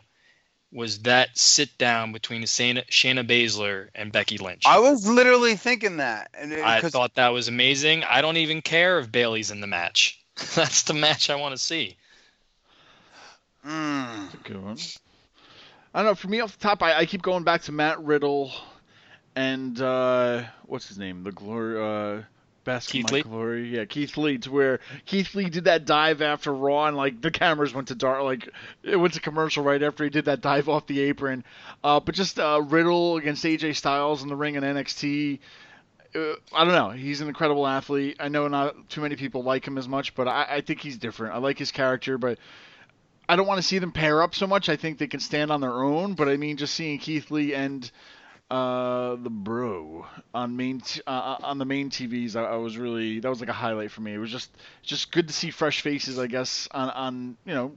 Was that sit down between Shayna, Shayna Baszler and Becky Lynch? I was literally thinking that. And it- I 'cause- thought that was amazing. I don't even care if Bayley's in the match. That's the match I want to see. Mm. That's a good one. I don't know. For me, off the top, I, I keep going back to Matt Riddle and uh, what's his name? The glory. Uh, Best Keith Lee? glory, yeah, Keith Lee. To where Keith Lee did that dive after Raw, and like the cameras went to dark, like it went to commercial right after he did that dive off the apron. Uh, but just uh, Riddle against AJ Styles in the ring in NXT. Uh, I don't know. He's an incredible athlete. I know not too many people like him as much, but I, I think he's different. I like his character, but I don't want to see them pair up so much. I think they can stand on their own. But I mean, just seeing Keith Lee and uh, the bro on main t- uh, uh, on the main TVs. I, I, was really that was like a highlight for me. It was just just good to see fresh faces, I guess, on on you know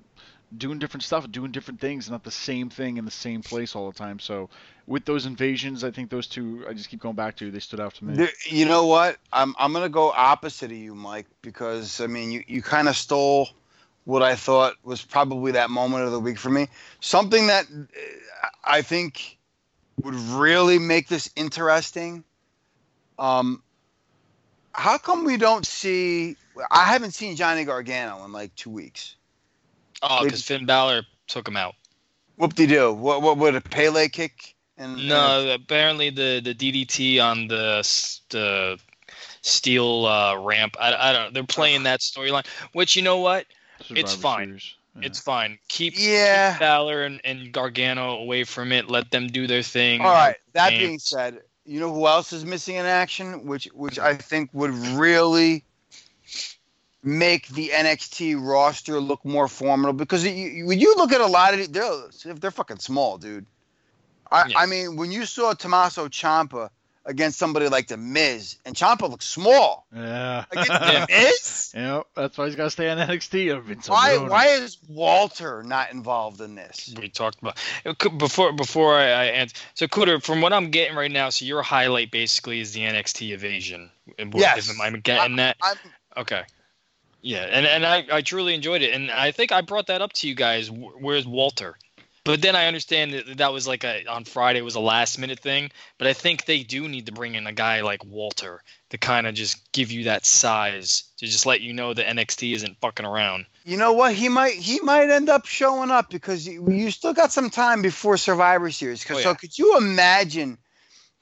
doing different stuff, doing different things, not the same thing in the same place all the time. So with those invasions, I think those two I just keep going back to. They stood out to me. You know what? I'm I'm gonna go opposite of you, Mike, because I mean you you kind of stole what I thought was probably that moment of the week for me. Something that uh, I think would really make this interesting. Um, how come we don't see? I haven't seen Johnny Gargano in like two weeks. Oh, because Finn Balor took him out. Whoop de doo. What what would a Pele kick? And, no, and... apparently the the DDT on the the steel uh, ramp. I, I don't. They're playing that storyline, which you know what? it's fine. Series. Yeah. It's fine. Keep, yeah. keep Balor and, and Gargano away from it. Let them do their thing. All right. That being said, you know who else is missing in action, which which I think would really make the NXT roster look more formidable because you, when you look at a lot of they're they're fucking small, dude. I, yeah. I mean, when you saw Tommaso Ciampa against somebody like the Miz, and Ciampa looks small. Yeah. Against the Miz. Yep, that's why he's got to stay on NXT. why? Why is Walter not involved in this? We talked about before. Before I, I answer, so Cooter, from what I'm getting right now, so your highlight basically is the NXT evasion. Yes. Am I getting that? I'm, okay. Yeah, and and I, I truly enjoyed it, and I think I brought that up to you guys. Where's Walter? But then I understand that that was like a on Friday was a last minute thing. But I think they do need to bring in a guy like Walter to kind of just give you that size to just let you know that NXT isn't fucking around. You know what? He might he might end up showing up because you, you still got some time before Survivor Series. Oh, yeah. So could you imagine?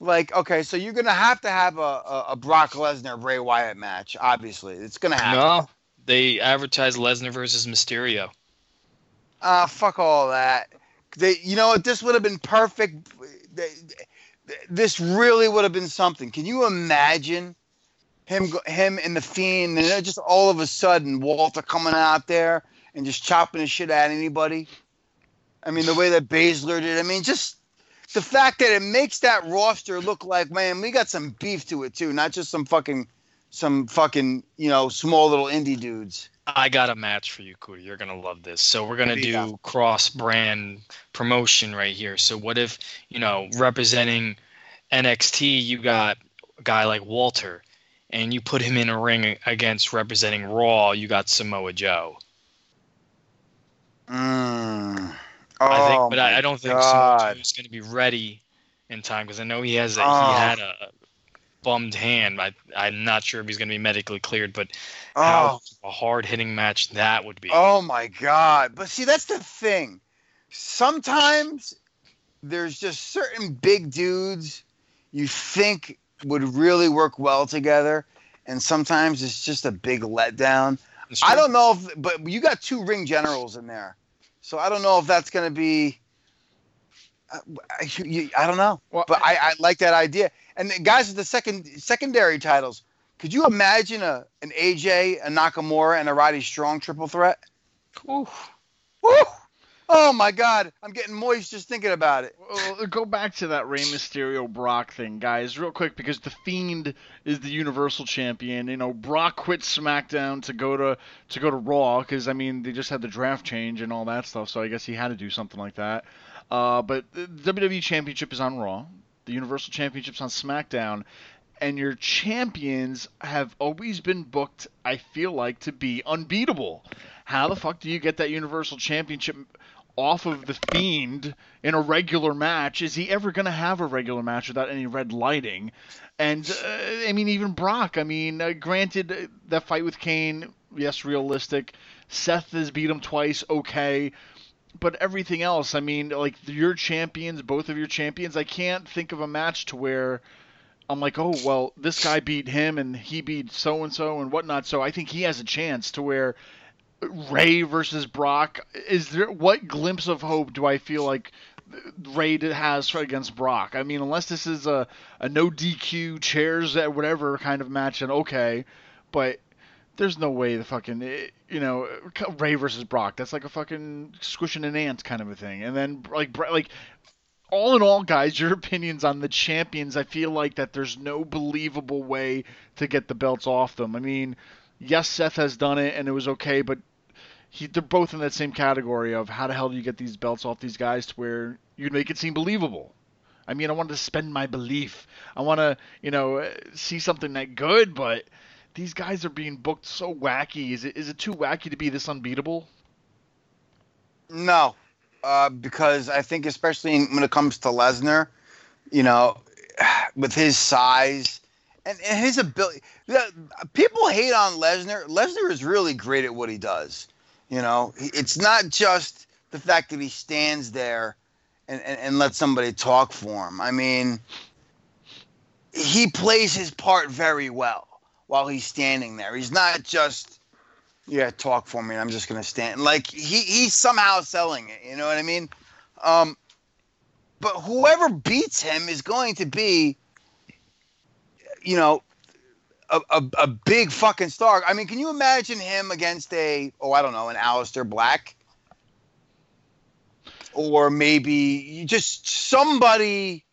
Like okay, so you're gonna have to have a, a, a Brock Lesnar Bray Wyatt match. Obviously, it's gonna happen. No, they advertise Lesnar versus Mysterio. Ah, uh, fuck all that. They, you know what? This would have been perfect. This really would have been something. Can you imagine him, him and the fiend, and just all of a sudden Walter coming out there and just chopping the shit at anybody? I mean, the way that Baszler did. I mean, just the fact that it makes that roster look like, man, we got some beef to it too, not just some fucking, some fucking, you know, small little indie dudes. I got a match for you, Cootie. You're gonna love this. So we're gonna do cross-brand promotion right here. So what if you know representing NXT, you got a guy like Walter, and you put him in a ring against representing Raw, you got Samoa Joe. Mm. Oh I think, but I, I, don't think God. Samoa Joe is going to be ready in time because I know he has a, oh. he had a, bummed hand. I, I'm not sure if he's going to be medically cleared, but oh. how a hard hitting match that would be. Oh my God. But see, that's the thing. Sometimes there's just certain big dudes you think would really work well together, and sometimes it's just a big letdown. I don't know if, but you got two ring generals in there. So I don't know if that's going to be. Uh, I, I, I don't know, well, but I, I like that idea. And guys with the second secondary titles, could you imagine a an AJ, a Nakamura, and a Roddy Strong triple threat? Oof. Oh my God, I'm getting moist just thinking about it. Well, go back to that Rey Mysterio Brock thing, guys, real quick, because the Fiend is the Universal Champion. You know, Brock quit SmackDown to go to to go to Raw because I mean they just had the draft change and all that stuff, so I guess he had to do something like that. Uh, but the WWE Championship is on Raw the Universal Championships on SmackDown, and your champions have always been booked, I feel like, to be unbeatable. How the fuck do you get that Universal Championship off of the Fiend in a regular match? Is he ever going to have a regular match without any red lighting? And, uh, I mean, even Brock, I mean, uh, granted, uh, that fight with Kane, yes, realistic. Seth has beat him twice, okay but everything else, I mean, like your champions, both of your champions, I can't think of a match to where I'm like, oh well, this guy beat him and he beat so and so and whatnot. So I think he has a chance to where Rey versus Brock. Is there what glimpse of hope do I feel like Rey has against Brock? I mean, unless this is a a no DQ chairs at whatever kind of match, and okay, but there's no way the fucking eh, you know Rey versus Brock. That's like a fucking squishing an ant kind of a thing. And then like like all in all, guys, your opinions on the champions. I feel like that there's no believable way to get the belts off them. I mean, yes, Seth has done it and it was okay, but he, they're both in that same category of how the hell do you get these belts off these guys to where you make it seem believable. I mean, I want to spend my belief. I want to, you know, see something that good, but these guys are being booked so wacky. Is it is it too wacky to be this unbeatable? No, uh, because I think especially when it comes to Lesnar, you know, with his size and, and his ability, people hate on Lesnar. Lesnar is really great at what he does. You know, it's not just the fact that he stands there and, and, and lets somebody talk for him. I mean, he plays his part very well while he's standing there. He's not just yeah, talk for me. I'm just gonna stand. Like he he's somehow selling it. You know what I mean? Um, but whoever beats him is going to be, you know, a, a, a big fucking star. I mean, can you imagine him against a oh I don't know an Aleister Black, or maybe just somebody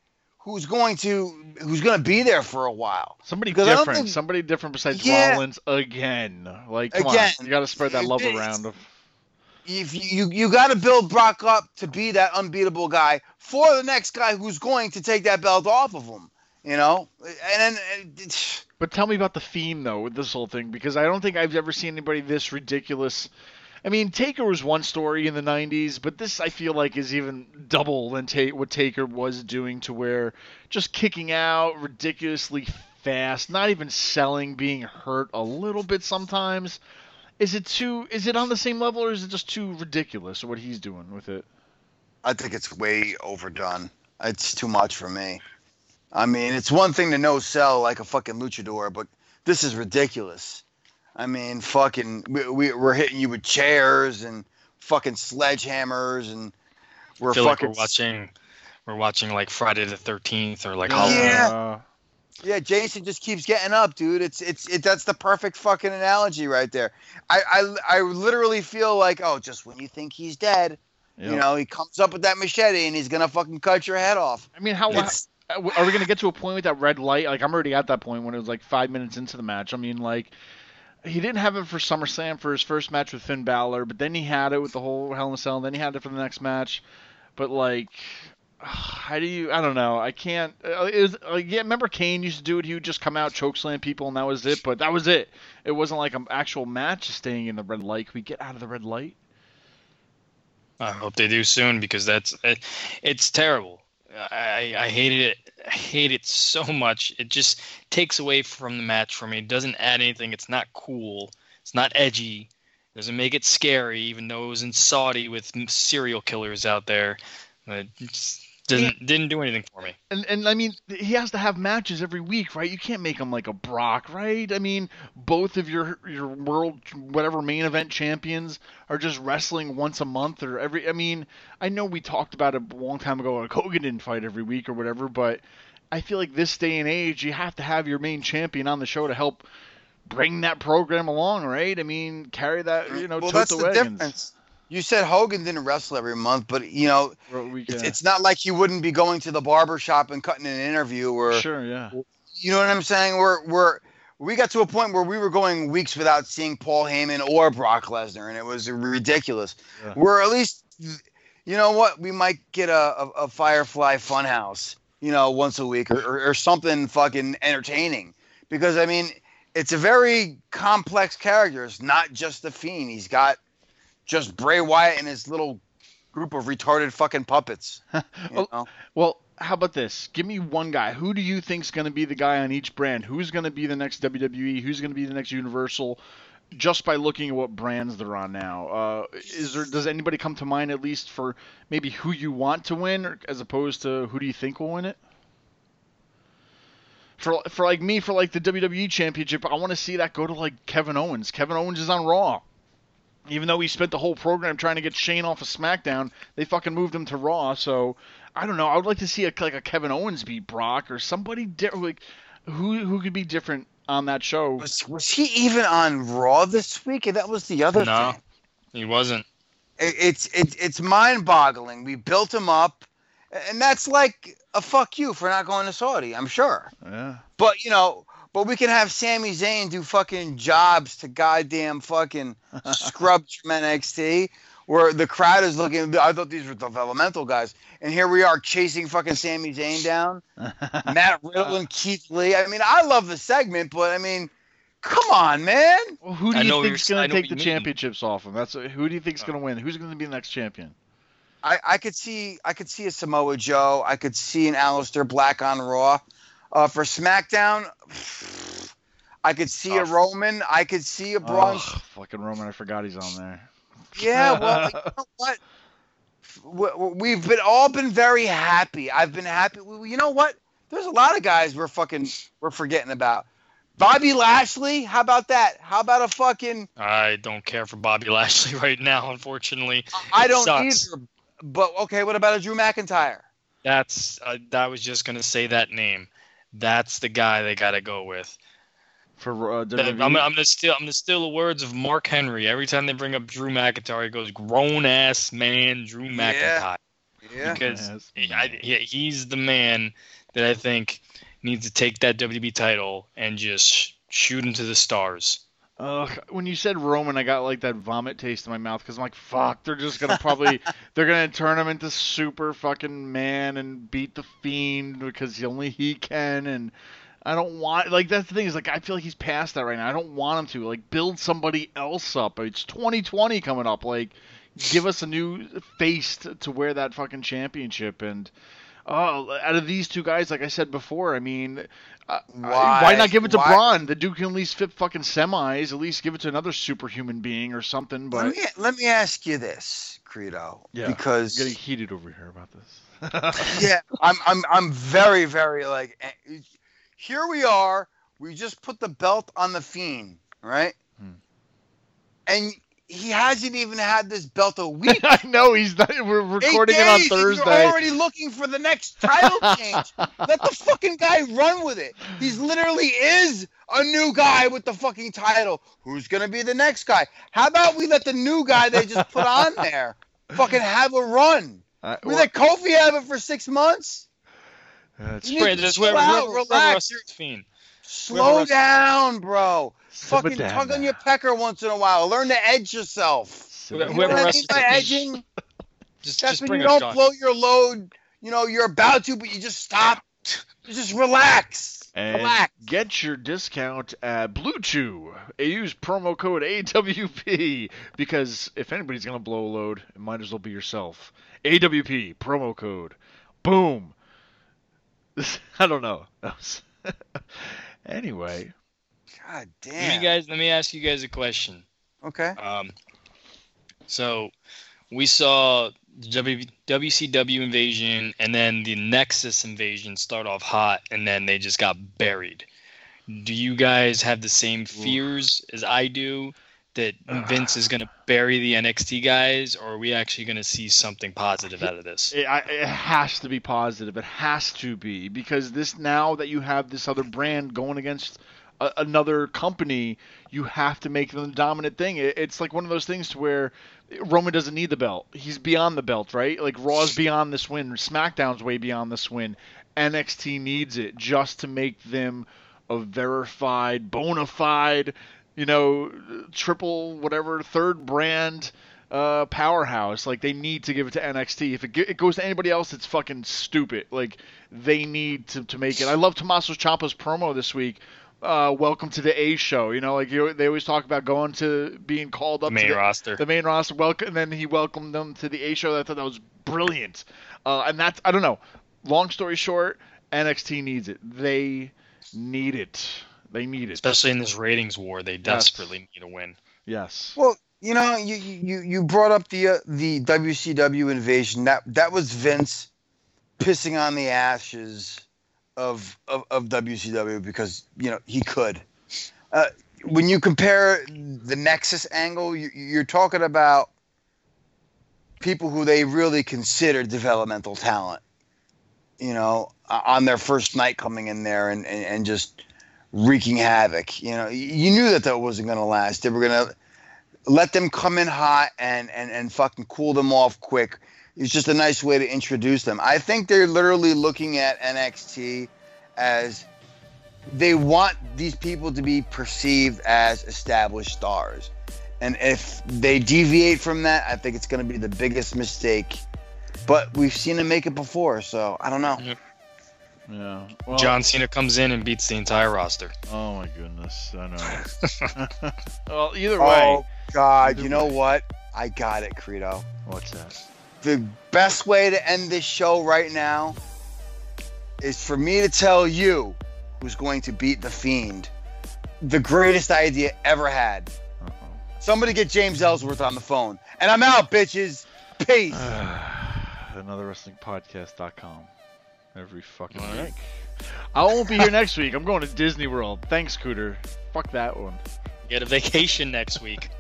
who's going to who's going to be there for a while. Somebody different. Think, somebody different besides yeah, Rollins again. Like again, on, you got to spread that love around. If you you got to build Brock up to be that unbeatable guy for the next guy who's going to take that belt off of him. You know, and then. but tell me about the theme though with this whole thing because I don't think I've ever seen anybody this ridiculous I mean, Taker was one story in the '90s, but this I feel like is even double than ta- what Taker was doing. To where just kicking out ridiculously fast, not even selling, being hurt a little bit sometimes. Is it too? Is it on the same level, or is it just too ridiculous? What he's doing with it? I think it's way overdone. It's too much for me. I mean, it's one thing to no sell like a fucking luchador, but this is ridiculous. I mean, fucking, we, we are hitting you with chairs and fucking sledgehammers, and we're fucking like we're watching. We're watching like Friday the Thirteenth or like Halloween. Yeah. Yeah, Jason just keeps getting up, dude. It's it's it. That's the perfect fucking analogy right there. I I, I literally feel like, oh, just when you think he's dead, yep. you know, he comes up with that machete and he's gonna fucking cut your head off. I mean, how it's, are we gonna get to a point with that red light? Like I'm already at that point when it was like five minutes into the match. I mean, like he didn't have it for SummerSlam for his first match with Finn Balor, but then he had it with the whole Hell in a Cell, and then he had it for the next match. But like, how do you? I don't know. I can't. Uh, is like, yeah, remember Kane used to do it. He would just come out, choke slam people, and that was it. But that was it. It wasn't like an actual match staying in the red light. Can we get out of the red light? I hope they do soon because that's it, it's terrible. I, I hated it. I hate it so much. It just takes away from the match for me. It doesn't add anything. It's not cool. It's not edgy. It doesn't make it scary, even though it was in Saudi with serial killers out there. Just, didn't didn't do anything for me. And and I mean, he has to have matches every week, right? You can't make him like a Brock, right? I mean, both of your your world whatever main event champions are just wrestling once a month or every. I mean, I know we talked about it a long time ago. Like Hogan didn't fight every week or whatever, but I feel like this day and age, you have to have your main champion on the show to help bring that program along, right? I mean, carry that, you know, well, that's the, the difference you said Hogan didn't wrestle every month, but you know, it's, it's, not like he wouldn't be going to the barber shop and cutting an interview or sure, yeah. You know what I'm saying? We're we're we got to a point where we were going weeks without seeing Paul Heyman or Brock Lesnar, and it was ridiculous. Yeah. We're at least, you know what? We might get a, a, a Firefly Funhouse, you know, once a week or, or, or something fucking entertaining. Because I mean, it's a very complex character. It's not just the Fiend. He's got just Bray Wyatt and his little group of retarded fucking puppets. well, well, how about this? Give me one guy. Who do you think's going to be the guy on each brand? Who's going to be the next WWE? Who's going to be the next Universal? Just by looking at what brands they're on now, uh, is there does anybody come to mind at least for maybe who you want to win, as opposed to who do you think will win it? For for like me, for like the WWE Championship, I want to see that go to like Kevin Owens. Kevin Owens is on Raw even though he spent the whole program trying to get Shane off of SmackDown, they fucking moved him to Raw. So I don't know. I would like to see a, like a Kevin Owens beat Brock or somebody different. Like who who could be different on that show? Was, was he even on Raw this week? And That was the other thing? no, thing. he wasn't. It, it's it's it's mind boggling. We built him up, and that's like a fuck you for not going to Saudi. I'm sure. Yeah. But you know, but we can have Sami Zayn do fucking jobs to goddamn fucking scrubs from NXT, where the crowd is looking. I thought these were developmental guys, and here we are chasing fucking Sami Zayn down. Matt Riddle and Keith Lee. I mean, I love the segment, but I mean, come on, man. Well, who do you know think's going to take the mean. championships off him? That's who do you think's going to win? Who's going to be the next champion? I, I could see I could see a Samoa Joe. I could see an Aleister Black on Raw. Uh, for SmackDown, I could see a Roman. I could see a Braun. Oh, fucking Roman! I forgot he's on there. Yeah, well, you know what? We- We've been all been very happy. I've been happy. You know what? There's a lot of guys we're fucking we're forgetting about. Bobby Lashley, how about that? How about a fucking? I don't care for Bobby Lashley right now, unfortunately. I It don't sucks. either. But okay, what about a Drew McIntyre? That's uh, that was just gonna say that name. That's the guy they gotta go with. For uh, I'm, WWE. I'm gonna steal. I'm gonna steal the words of Mark Henry. Every time they bring up Drew McIntyre, he goes, "Grown ass man, Drew McIntyre." Yeah. Because Yes, he- I, he, he's the man that I think needs to take that WWE title and just shoot him to the stars. Ugh, when you said Roman, I got like that vomit taste in my mouth because I'm like, fuck, they're just gonna probably they're gonna turn him into super fucking man and beat the fiend because only he can, and I don't want like that's the thing is like I feel like he's past that right now. I don't want him to like build somebody else up. It's 2020 coming up, like give us a new face to, to wear that fucking championship and. Oh, out of these two guys, like I said before, I mean, uh, Why- why not give it to why- Braun? The dude can at least fit fucking semis. At least give it to another superhuman being or something. But Let me let me ask you this, Credo, Yeah. because getting heated over here about this. yeah, I'm I'm I'm very very like eh, here we are. We just put the belt on the fiend, right? Hmm. And he hasn't even had this belt a week. I know he's not. We're recording it on Thursday. You're already looking for the next title change. Let the fucking guy run with it. He's literally is a new guy with the fucking title. Who's gonna be the next guy? How about we let the new guy they just put on there fucking have a run? Uh, We well, let Kofi have it for six months. that's You true. need to Just chill whoever, out, whoever, whoever relax. wrestles Fiend. Slow Whoever- down, bro. Simmer Fucking down tug on now. your pecker once in a while. Learn to edge yourself. Simmer Whoever You know what I mean by edging? Just, That's just when bring you don't John. blow your load. You know, you're about to, but you just stop. You just relax. And Relax. get your discount at Blue Chew. Use promo code AWP because if anybody's gonna blow a load, it might as well be yourself. AWP promo code. Boom. I don't know. That was- anyway, God damn. me guys, let me ask you guys a question. okay. Um, so we saw the w, WCW invasion and then the Nexus invasion start off hot and then they just got buried. Do you guys have the same fears as I do that Vince is going to bury the NXT guys, or are we actually going to see something positive out of this? it, it has to be positive. It has to be because this now that you have this other brand going against a, another company, you have to make them the dominant thing. It, it's like one of those things to where Roman doesn't need the belt. He's beyond the belt, right? Like Raw's beyond this win, SmackDown's way beyond this win. NXT needs it just to make them a verified, bona fide, you know, triple whatever third brand uh, powerhouse. Like they need to give it to NXT. If it, it goes to anybody else, it's fucking stupid. Like they need to, to make it. I love Tommaso Ciampa's promo this week. Uh, welcome to the A show. You know, like you, they always talk about going to being called up The main to the, roster. the main roster. Welcome, and then he welcomed them to the A show. I thought that was brilliant. Uh, and that's I don't know. Long story short, NXT needs it. They need it. They need it. Especially in this ratings war, they desperately need a win. Yes. Well, you know, you you you brought up the uh, the WCW invasion. That that was Vince pissing on the ashes of of, of WCW because you know he could. Uh, when you compare the Nexus angle, you, you're talking about people who they really consider developmental talent. You know, uh, on their first night coming in there and, and, and just wreaking havoc. You know, you knew that that wasn't going to last. They were going to let them come in hot and, and, and fucking cool them off quick. It's just a nice way to introduce them. I think they're literally looking at NXT as they want these people to be perceived as established stars. And if they deviate from that, I think it's going to be the biggest mistake. But we've seen them make it before, so I don't know. Yeah. Well, John Cena comes in and beats the entire roster. Oh my goodness. I know. well, either oh, way. Oh God! Either You know way. what? I got it, Credo. What's that? The best way to end this show right now is for me to tell you who's going to beat the Fiend. The greatest idea ever had. Uh-oh. Somebody get James Ellsworth on the phone. And I'm out, bitches. Peace. Another wrestling podcast.com. Every fucking All right. week. I won't be here next week. I'm going to Disney World. Thanks, Scooter. Fuck that one. Get a vacation next week.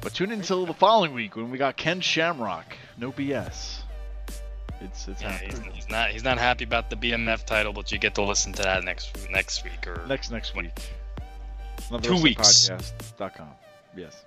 But tune in until the following week when we got Ken Shamrock. No BS. It's it's Yeah, he's, he's not he's not happy about the BMF title, but you get to listen to that next next week or Next next week. Another Two wrestling weeks. Podcast.com. Yes.